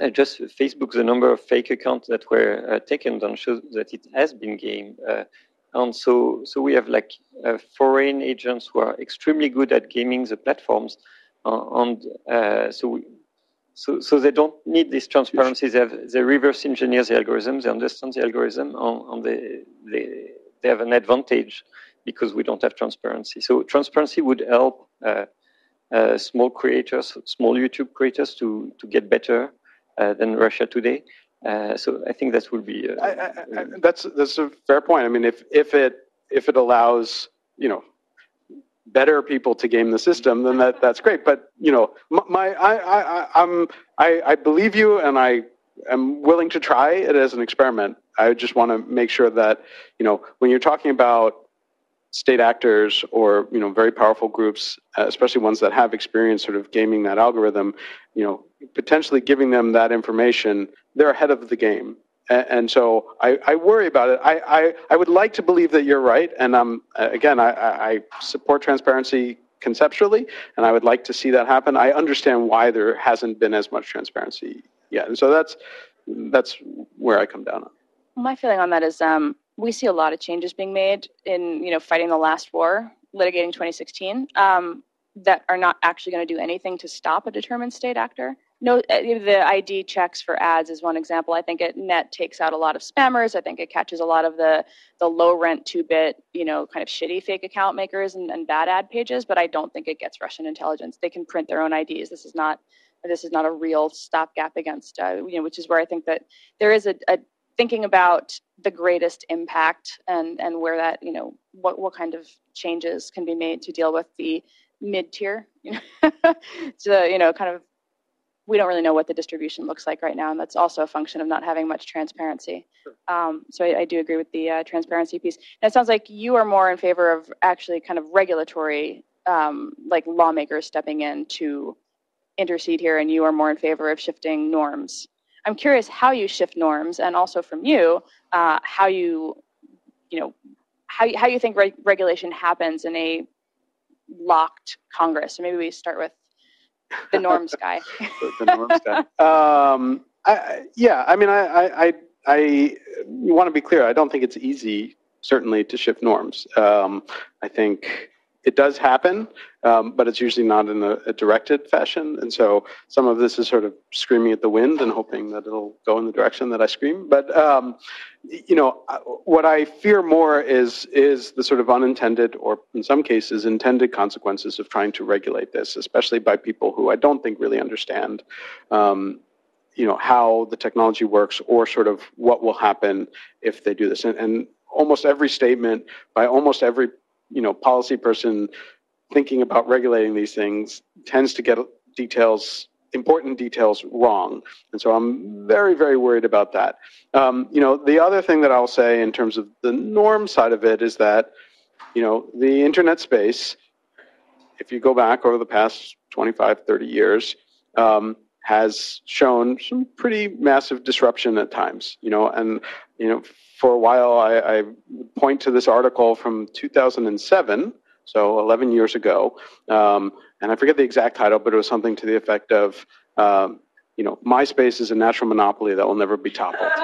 uh, just Facebook, the number of fake accounts that were uh, taken down shows that it has been gamed. Uh, and so, so we have like uh, foreign agents who are extremely good at gaming the platforms, uh, and so we, so, so they don't need this transparency. They, have, they reverse engineer the algorithm. They understand the algorithm, and, and they, they, they have an advantage because we don't have transparency. So transparency would help uh, uh, small creators, small YouTube creators, to to get better uh, than Russia Today. Uh, so I think that would be. Uh, I, I, I, that's that's a fair point. I mean, if if it if it allows you know better people to game the system, then that, that's great. But you know, my, I, I, I'm, I, I believe you, and I am willing to try it as an experiment. I just want to make sure that you know when you're talking about state actors or you know very powerful groups, uh, especially ones that have experience sort of gaming that algorithm, you know, potentially giving them that information, they're ahead of the game. And, so I, I, worry about it. I, I, I, would like to believe that you're right. And um, again, I, I support transparency conceptually, and I would like to see that happen. I understand why there hasn't been as much transparency yet. And so that's, that's where I come down on. My feeling on that is um, we see a lot of changes being made in you know fighting the last war, litigating 2016, um, that are not actually going to do anything to stop a determined state actor no, uh, the ID checks for ads is one example. I think it net takes out a lot of spammers. I think it catches a lot of the the low rent two bit, you know, kind of shitty fake account makers and, and bad ad pages. But I don't think it gets Russian intelligence. They can print their own IDs. This is not this is not a real stopgap against, uh, you know, which is where I think that there is a, a thinking about the greatest impact and and where that you know what what kind of changes can be made to deal with the mid tier you know so you know kind of we don't really know what the distribution looks like right now, and that's also a function of not having much transparency. Sure. Um, so I, I, do agree with the uh, transparency piece. And it sounds like you are more in favor of actually kind of regulatory, um, like lawmakers stepping in to intercede here, and you are more in favor of shifting norms. I'm curious how you shift norms, and also from you, uh, how you, you know, how how you think reg- regulation happens in a locked Congress. So maybe we start with the norms guy. the, the norms guy. Um, I, yeah, I mean, I, I, I, want to be clear. I don't think it's easy, certainly, to shift norms. Um, I think it does happen, um, but it's usually not in a, a, directed fashion. And so some of this is sort of screaming at the wind and hoping that it'll go in the direction that I scream. But um, you know, what I fear more is is the sort of unintended, or in some cases, intended consequences of trying to regulate this, especially by people who I don't think really understand. Um, you know how the technology works, or sort of what will happen if they do this, and, and almost every statement by almost every you know policy person thinking about regulating these things tends to get details important details wrong. And so i'm very very worried about that. Um, you know the other thing that i'll say in terms of the norm side of it is that you know the internet space if you go back over the past 25 30 years um, has shown some pretty massive disruption at times you know and you know for a while, I, I point to this article from 2007, so 11 years ago, um, and I forget the exact title, but it was something to the effect of um, you know, MySpace is a natural monopoly that will never be toppled.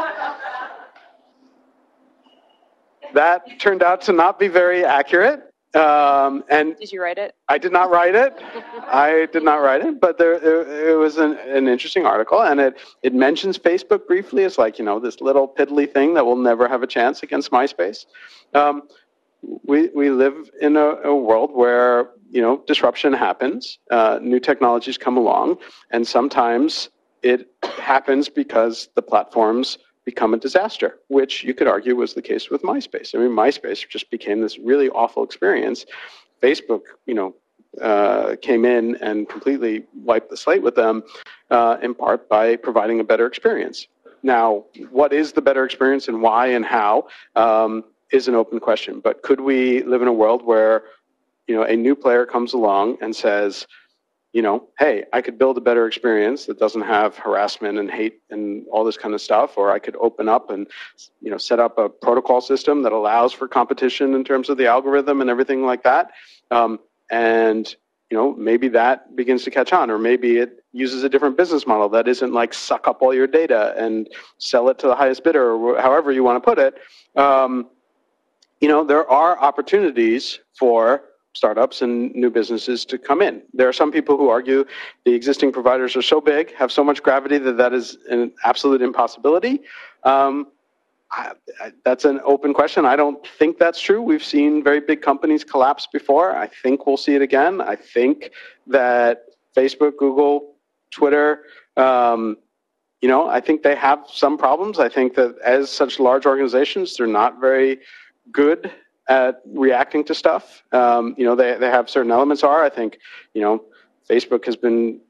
that turned out to not be very accurate. Um, and Did you write it? I did not write it. I did not write it, but there, there it was an, an interesting article, and it, it mentions Facebook briefly as like you know this little piddly thing that will never have a chance against MySpace. Um, we we live in a, a, world where you know disruption happens, uh, new technologies come along, and sometimes it happens because the platforms become a disaster, which you could argue was the case with MySpace. I mean, MySpace just became this really awful experience. Facebook, you know, uh, came in and completely wiped the slate with them, uh, in part by providing a better experience. Now, what is the better experience and why and how um, is an open question. But could we live in a world where, you know, a new player comes along and says, you know, hey, I could build a better experience that doesn't have harassment and hate and all this kind of stuff, or I could open up and, you know, set up a protocol system that allows for competition in terms of the algorithm and everything like that. Um, and you know, maybe that begins to catch on, or maybe it uses a different business model that isn't like suck up all your data and sell it to the highest bidder, or however you want to put it. Um, you know, there are opportunities for startups and new businesses to come in. There are some people who argue the existing providers are so big, have so much gravity that that is an absolute impossibility. Um, I, I, that's an open question. I don't think that's true. We've seen very big companies collapse before. I think we'll see it again. I think that Facebook, Google, Twitter, um, you know, I think they have some problems. I think that as such large organizations, they're not very good at reacting to stuff. Um, you know, they, they have certain elements are. I think, you know, Facebook has been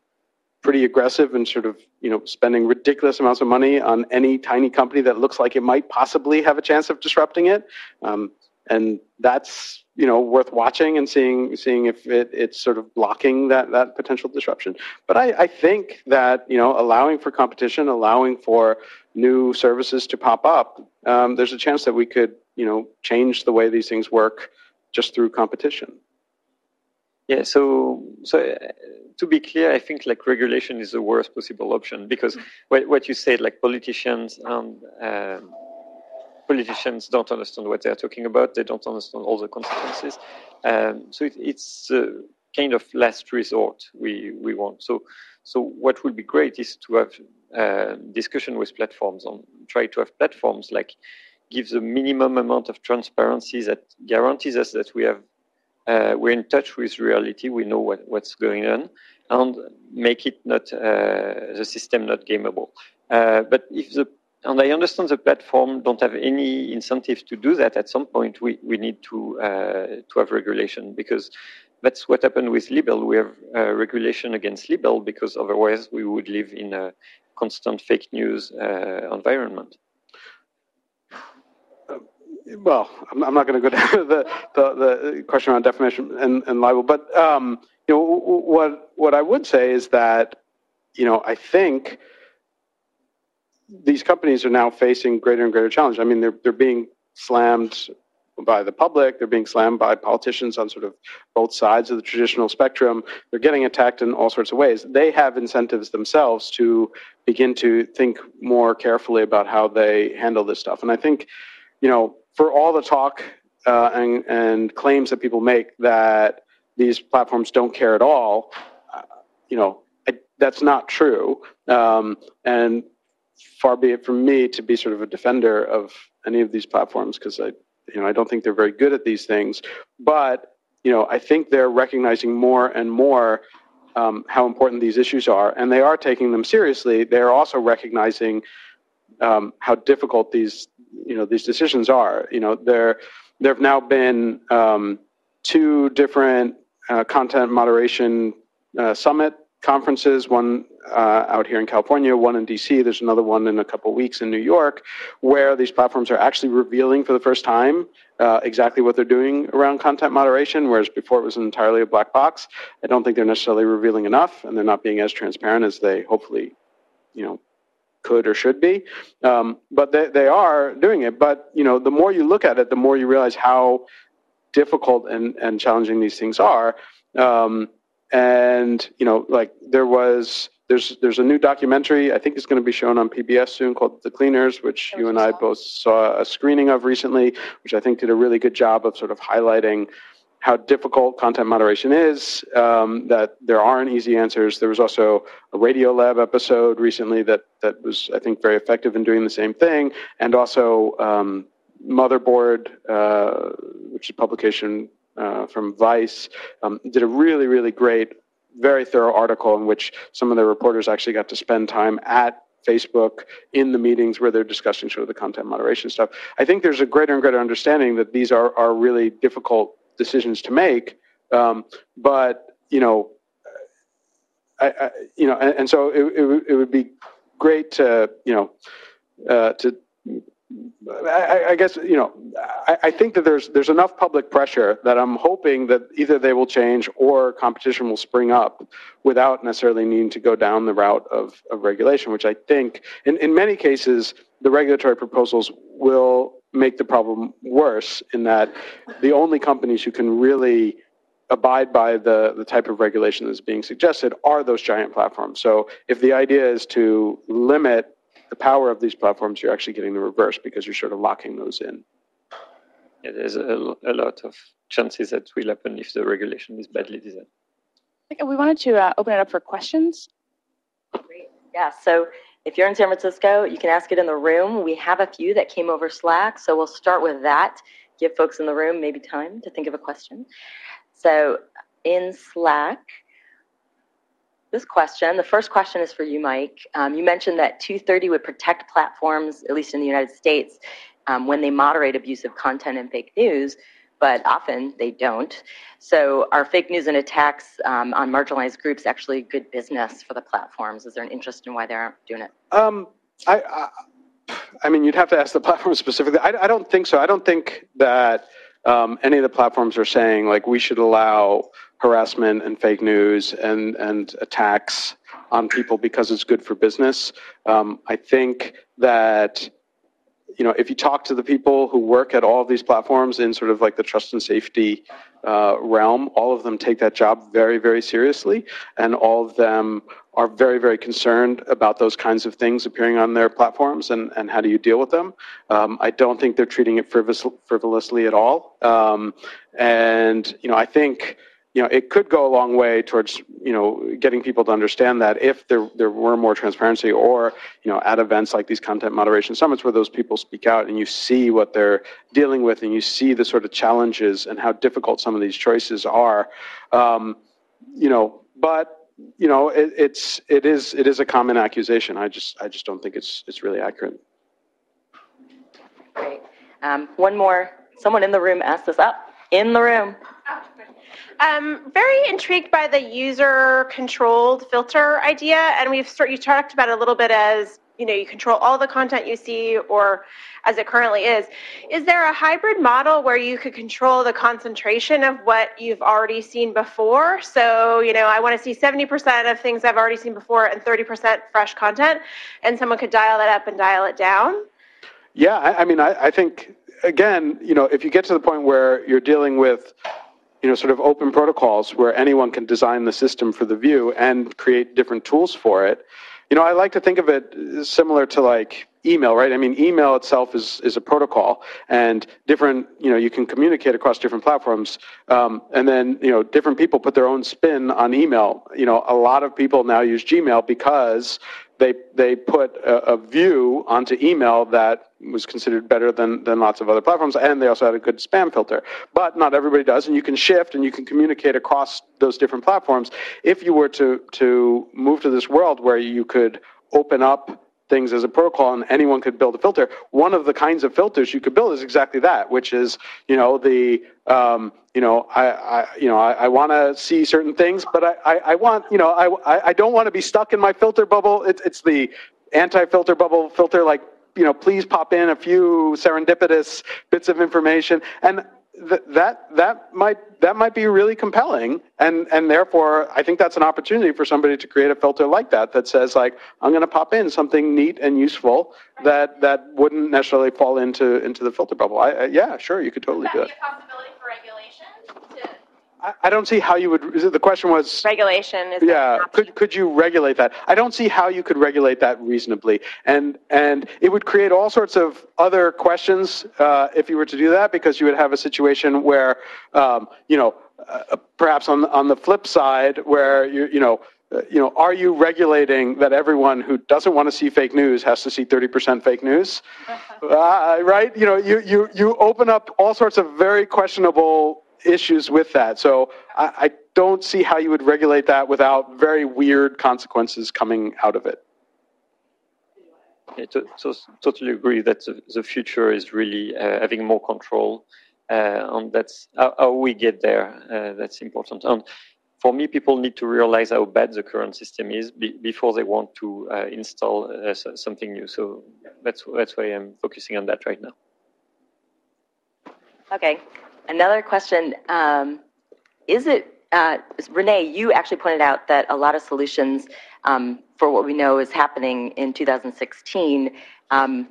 pretty aggressive and sort of, you know, spending ridiculous amounts of money on any tiny company that looks like it might possibly have a chance of disrupting it. Um, and that's you know worth watching and seeing seeing if it, it's sort of blocking that that potential disruption. But I, I think that you know allowing for competition, allowing for new services to pop up, um, there's a chance that we could you know change the way these things work just through competition. Yeah. So so. Uh, to be clear, I think like regulation is the worst possible option because what, what you said, like politicians and um, politicians don't understand what they're talking about. They don't understand all the consequences. Um, so it, it's kind of last resort we, we want. So, so what would be great is to have uh, discussion with platforms on try to have platforms like give a minimum amount of transparency that guarantees us that we have uh, we're in touch with reality. We know what, what's going on, and make it not uh, the system not gameable. Uh, but if the and I understand the platform don't have any incentive to do that. At some point, we, we need to uh, to have regulation because that's what happened with libel. We have uh, regulation against libel because otherwise we would live in a constant fake news uh, environment. Well, I'm, I'm not going to go down to the, the, the, question around defamation and, and libel, but um, you know what what I would say is that you know I think these companies are now facing greater and greater challenge. I mean, they're they're being slammed by the public. They're being slammed by politicians on sort of both sides of the traditional spectrum. They're getting attacked in all sorts of ways. They have incentives themselves to begin to think more carefully about how they handle this stuff. And I think, you know, for all the talk uh, and, and claims that people make that these platforms don't care at all, uh, you know, I, that's not true. Um, and far be it from me to be sort of a defender of any of these platforms because I, you know, I don't think they're very good at these things. But you know, I think they're recognizing more and more um, how important these issues are, and they are taking them seriously. They're also recognizing um, how difficult these, you know, these decisions are. You know, there there have now been um, two different uh, content moderation uh, summit conferences, one uh, out here in California, one in DC. There's another one in a couple weeks in New York, where these platforms are actually revealing for the first time uh, exactly what they're doing around content moderation, whereas before it was entirely a black box. I don't think they're necessarily revealing enough, and they're not being as transparent as they hopefully, you know, could or should be. Um, but they, they are doing it. But you know, the more you look at it, the more you realize how difficult and, and challenging these things are. Um, and you know, like there was there's there's a new documentary I think it's going to be shown on PBS soon called The Cleaners, which you and I both saw a screening of recently, which I think did a really good job of sort of highlighting how difficult content moderation is, um, that there aren't easy answers. There was also a Radiolab episode recently that, that was, I think, very effective in doing the same thing. And also um, Motherboard, uh, which is a publication uh, from Vice, um, did a really, really great, very thorough article in which some of the reporters actually got to spend time at Facebook in the meetings where they're discussing sort of the content moderation stuff. I think there's a greater and greater understanding that these are, are really difficult decisions to make. Um, but you know, I, I you know, and, and so it, it, it, would be great to you know uh, to. I, I, guess you know. I, I, think that there's there's enough public pressure that I'm hoping that either they will change or competition will spring up without necessarily needing to go down the route of, of regulation. Which I think, in, in many cases, the regulatory proposals will make the problem worse in that the only companies who can really abide by the, the type of regulation that's being suggested are those giant platforms. So if the idea is to limit the power of these platforms, you're actually getting the reverse because you're sort of locking those in. Yeah, there's a, a lot of chances that will happen if the regulation is badly designed. We wanted to uh, open it up for questions. Great. Yeah. So if you're in San Francisco, you can ask it in the room. We have a few that came over Slack, so we'll start with that. Give folks in the room maybe time to think of a question. So in Slack, this question, the first question is for you, Mike. Um, you mentioned that 230 would protect platforms, at least in the United States, um, when they moderate abusive content and fake news but often they don't. So are fake news and attacks um, on marginalized groups actually good business for the platforms? Is there an interest in why they aren't doing it? Um, I, I, I, mean, you'd have to ask the platform specifically. I, I don't think so. I don't think that um, any of the platforms are saying like we should allow harassment and fake news and, and attacks on people because it's good for business. Um, I think that you know, if you talk to the people who work at all of these platforms in sort of like the trust and safety uh, realm, all of them take that job very, very seriously, and all of them are very, very concerned about those kinds of things appearing on their platforms and, and how do you deal with them. Um, I don't think they're treating it frivol- frivolously at all. Um, and, you know, I think you know, it could go a long way towards, you know, getting people to understand that if there, there were more transparency or, you know, at events like these content moderation summits where those people speak out and you see what they're dealing with and you see the sort of challenges and how difficult some of these choices are, um, you know, but, you know, it, it's, it is, it is a common accusation. I just, I just don't think it's, it's really accurate. Great. Um, one more, someone in the room asked this up, in the room. Um, very intrigued by the user-controlled filter idea, and we've you talked about a little bit as you know you control all the content you see, or as it currently is. Is there a hybrid model where you could control the concentration of what you've already seen before? So you know I want to see 70% of things I've already seen before and 30% fresh content, and someone could dial that up and dial it down. Yeah, I, I mean I, I think again, you know, if you get to the point where you're dealing with you know, sort of open protocols where anyone can design the system for the view and create different tools for it. You know, I like to think of it similar to like email, right? I mean, email itself is, is a protocol and different, you know, you can communicate across different platforms. Um, and then, you know, different people put their own spin on email. You know, a lot of people now use Gmail because they they put a, a, view onto email that was considered better than than lots of other platforms, and they also had a good spam filter. But not everybody does, and you can shift and you can communicate across those different platforms. If you were to to move to this world where you could open up things as a protocol and anyone could build a filter. One of the kinds of filters you could build is exactly that, which is, you know, the, um, you know, I, I you know, I, I want to see certain things, but I, I, I, want, you know, I, I don't want to be stuck in my filter bubble. It's, it's the anti-filter bubble filter, like, you know, please pop in a few serendipitous bits of information. And th- that that might that might be really compelling and and therefore I think that's an opportunity for somebody to create a filter like that that says like I'm going to pop in something neat and useful that that wouldn't necessarily fall into into the filter bubble. I, I yeah, sure, you could totally do it. Possibility for regulation to I, I don't see how you would. The question was Regulation is yeah could could you regulate that i don't see how you could regulate that reasonably and and it would create all sorts of other questions uh, if you were to do that because you would have a situation where um, you know uh, perhaps on on the flip side where you you know uh, you know, are you regulating that everyone who doesn't want to see fake news has to see 30% fake news? Uh, right? You know, you, you, you open up all sorts of very questionable issues with that. So I, I don't see how you would regulate that without very weird consequences coming out of it. Yeah, to, to, totally agree that the, the future is really uh, having more control, uh, and that's how, how we get there. Uh, that's important. And for me, people need to realize how bad the current system is be, before they want to uh, install uh, so- something new. So that's that's why I'm focusing on that right now. Okay. Another question. Um, is it, uh, Renee, you actually pointed out that a lot of solutions um, for what we know is happening in 2016 um,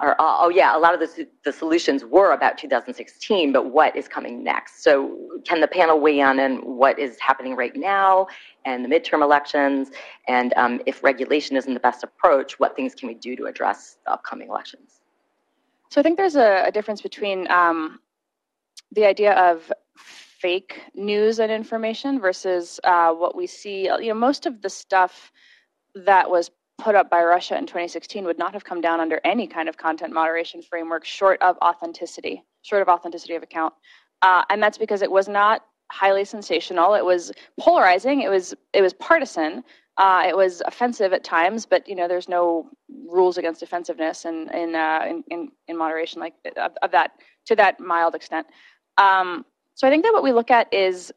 are, oh yeah, a lot of the, the solutions were about 2016, but what is coming next? So can the panel weigh on on what is happening right now and the midterm elections? And um, if regulation isn't the best approach, what things can we do to address the upcoming elections? So I think there's a, a difference between um, the idea of fake news and information versus uh, what we see. You know, most of the stuff that was put up by Russia in 2016 would not have come down under any kind of content moderation framework short of authenticity, short of authenticity of account. Uh, and that's because it was not highly sensational. It was polarizing. It was it was partisan. Uh, it was offensive at times, but you know there's no rules against offensiveness and in, uh, in, in in moderation like of, of that to that mild extent. Um, so I think that what we look at is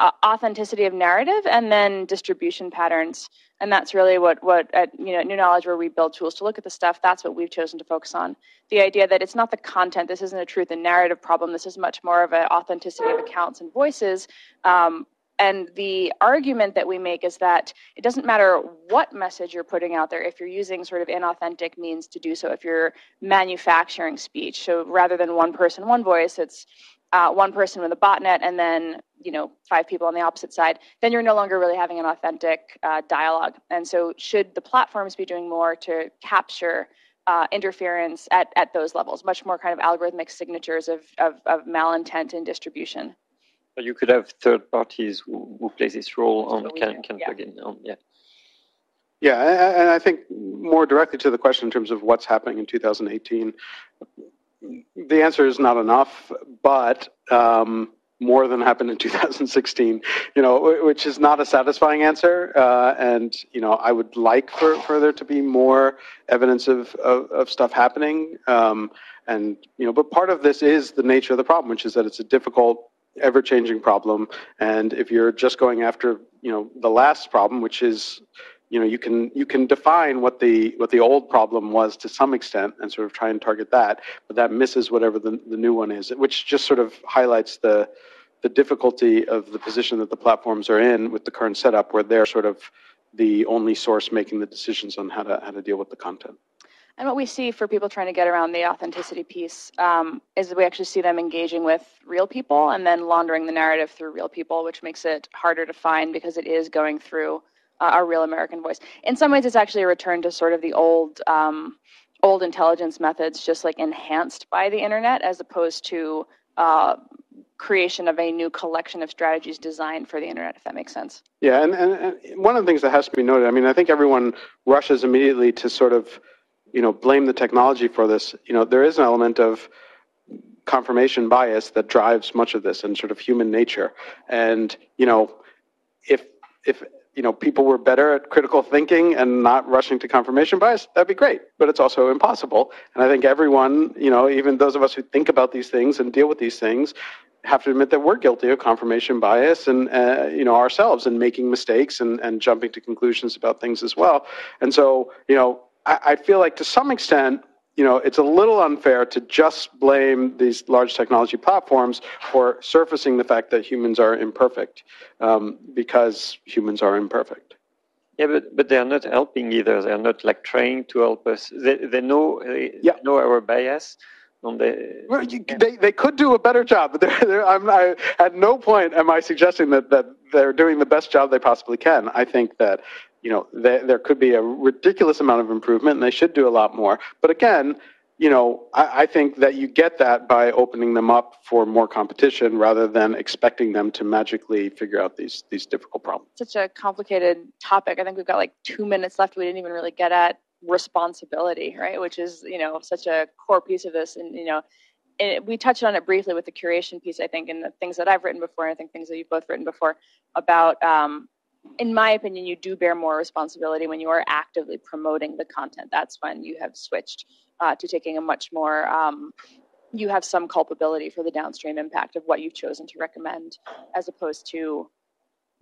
uh, authenticity of narrative and then distribution patterns and that's really what what at you know New Knowledge where we build tools to look at the stuff that's what we've chosen to focus on the idea that it's not the content this isn't a truth and narrative problem this is much more of an authenticity of accounts and voices um, and the argument that we make is that it doesn't matter what message you're putting out there if you're using sort of inauthentic means to do so if you're manufacturing speech. So rather than one person one voice it's uh, one person with a botnet and then you know five people on the opposite side then you're no longer really having an authentic uh, dialogue. And so should the platforms be doing more to capture uh, interference at, at those levels? Much more kind of algorithmic signatures of, of, of malintent and distribution. But you could have third parties who, who play this role That's and can, can yeah. plug in. On, yeah. Yeah, and I think more directly to the question in terms of what's happening in 2018, the answer is not enough, but um, more than happened in 2016, you know, which is not a satisfying answer. Uh, and, you know, I would like for, for there to be more evidence of, of, of stuff happening. Um, and, you know, but part of this is the nature of the problem, which is that it's a difficult, ever changing problem. And if you're just going after, you know, the last problem, which is, you know you can you can define what the what the old problem was to some extent and sort of try and target that but that misses whatever the, the new one is which just sort of highlights the the difficulty of the position that the platforms are in with the current setup where they're sort of the only source making the decisions on how to how to deal with the content And what we see for people trying to get around the authenticity piece um, is that we actually see them engaging with real people and then laundering the narrative through real people, which makes it harder to find because it is going through uh, our real American voice. In some ways, it's actually a return to sort of the old, um, old intelligence methods, just like enhanced by the internet, as opposed to uh, creation of a new collection of strategies designed for the internet. If that makes sense. Yeah, and, and, and one of the things that has to be noted, I mean, I think everyone rushes immediately to sort of, you know, blame the technology for this. You know, there is an element of confirmation bias that drives much of this and sort of human nature. And, you know, if, if, you know, people were better at critical thinking and not rushing to confirmation bias, that'd be great. But it's also impossible. And I think everyone, you know, even those of us who think about these things and deal with these things, have to admit that we're guilty of confirmation bias and uh, you know ourselves and making mistakes and, and jumping to conclusions about things as well and so you know I, I feel like to some extent you know it's a little unfair to just blame these large technology platforms for surfacing the fact that humans are imperfect um, because humans are imperfect Yeah, but, but they are not helping either. They are not like trying to help us. They, they know they Yeah. know our bias, on the. Well, you, they, they could do a better job, but they're, they're, I, at no point am I suggesting that, that they're doing the best job they possibly can. I think that you know there could be a ridiculous amount of improvement, and they should do a lot more. But again, you know, I, I, think that you get that by opening them up for more competition rather than expecting them to magically figure out these these difficult problems. Such a complicated topic. I think we've got like two minutes left. We didn't even really get at responsibility, right? Which is you know such a core piece of this, and you know. It, we touched on it briefly with the curation piece, I think, and the things that I've written before, and I think things that you've both written before about um, in my opinion, you do bear more responsibility when you are actively promoting the content. That's when you have switched uh, to taking a much more um, you have some culpability for the downstream impact of what you've chosen to recommend as opposed to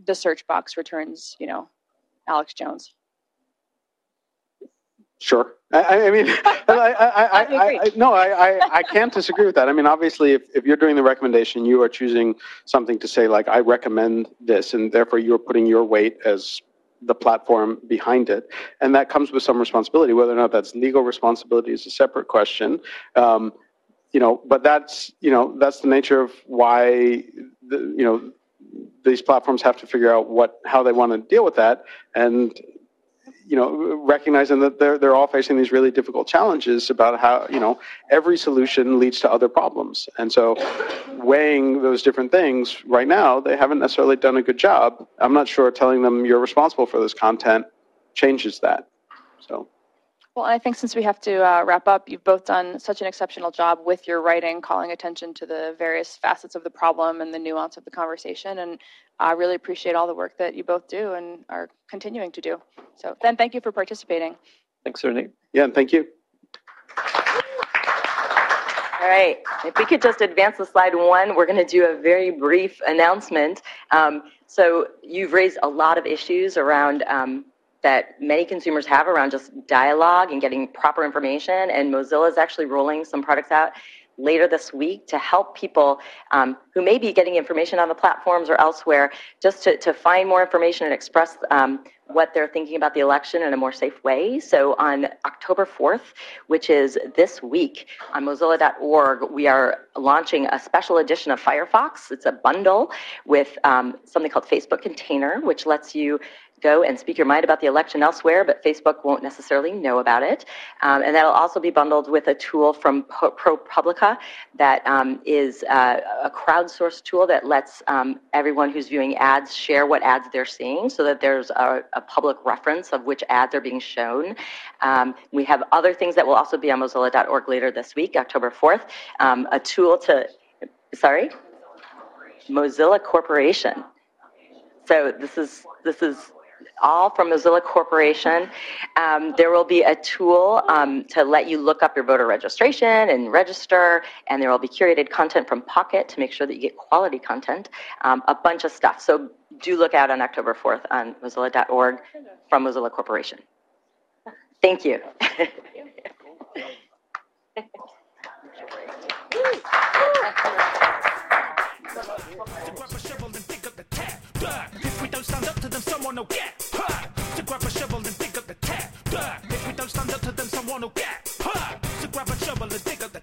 the search box returns you know Alex Jones Sure. I, I mean, I, I, I, no, I, I, can't disagree with that. I mean, obviously, if, if you're doing the recommendation, you are choosing something to say, like, I recommend this, and therefore you're putting your weight as the platform behind it. And that comes with some responsibility. Whether or not that's legal responsibility is a separate question. Um, you know, but that's, you know, that's the nature of why, the, you know, these platforms have to figure out what, how they want to deal with that. And you know, recognizing that they're they're all facing these really difficult challenges about how you know every solution leads to other problems, and so weighing those different things right now, they haven't necessarily done a good job. I'm not sure telling them you're responsible for this content changes that. So. Well, I think since we have to uh, wrap up, you've both done such an exceptional job with your writing, calling attention to the various facets of the problem and the nuance of the conversation. And I really appreciate all the work that you both do and are continuing to do. So, then thank you for participating. Thanks, Ernie. Yeah, and thank you. All right. If we could just advance the slide one, we're going to do a very brief announcement. Um, so, you've raised a lot of issues around um, that many consumers have around just dialogue and getting proper information. And Mozilla is actually rolling some products out later this week to help people um, who may be getting information on the platforms or elsewhere just to, to find more information and express um, what they're thinking about the election in a more safe way. So on October 4th, which is this week, on mozilla.org, we are launching a special edition of Firefox. It's a bundle with um, something called Facebook Container, which lets you go and speak your mind about the election elsewhere, but Facebook won't necessarily know about it. Um, and that'll also be bundled with a tool from ProPublica that um, is uh, a crowdsourced tool that lets um, everyone who's viewing ads share what ads they're seeing so that there's a, a public reference of which ads are being shown. Um, we have other things that will also be on mozilla.org later this week, October 4th, um, a tool to, sorry? Mozilla Corporation. So this is this is all from Mozilla Corporation. Um, there will be a tool um, to let you look up your voter registration and register, and there will be curated content from Pocket to make sure that you get quality content, um, a bunch of stuff. So do look out on October 4th on mozilla.org from Mozilla Corporation. Thank you. don't stand up to them, someone will get hurt. To grab a shovel and dig up the cat. Dirt. If we don't stand up to them, someone will get hurt. To grab a shovel and dig up the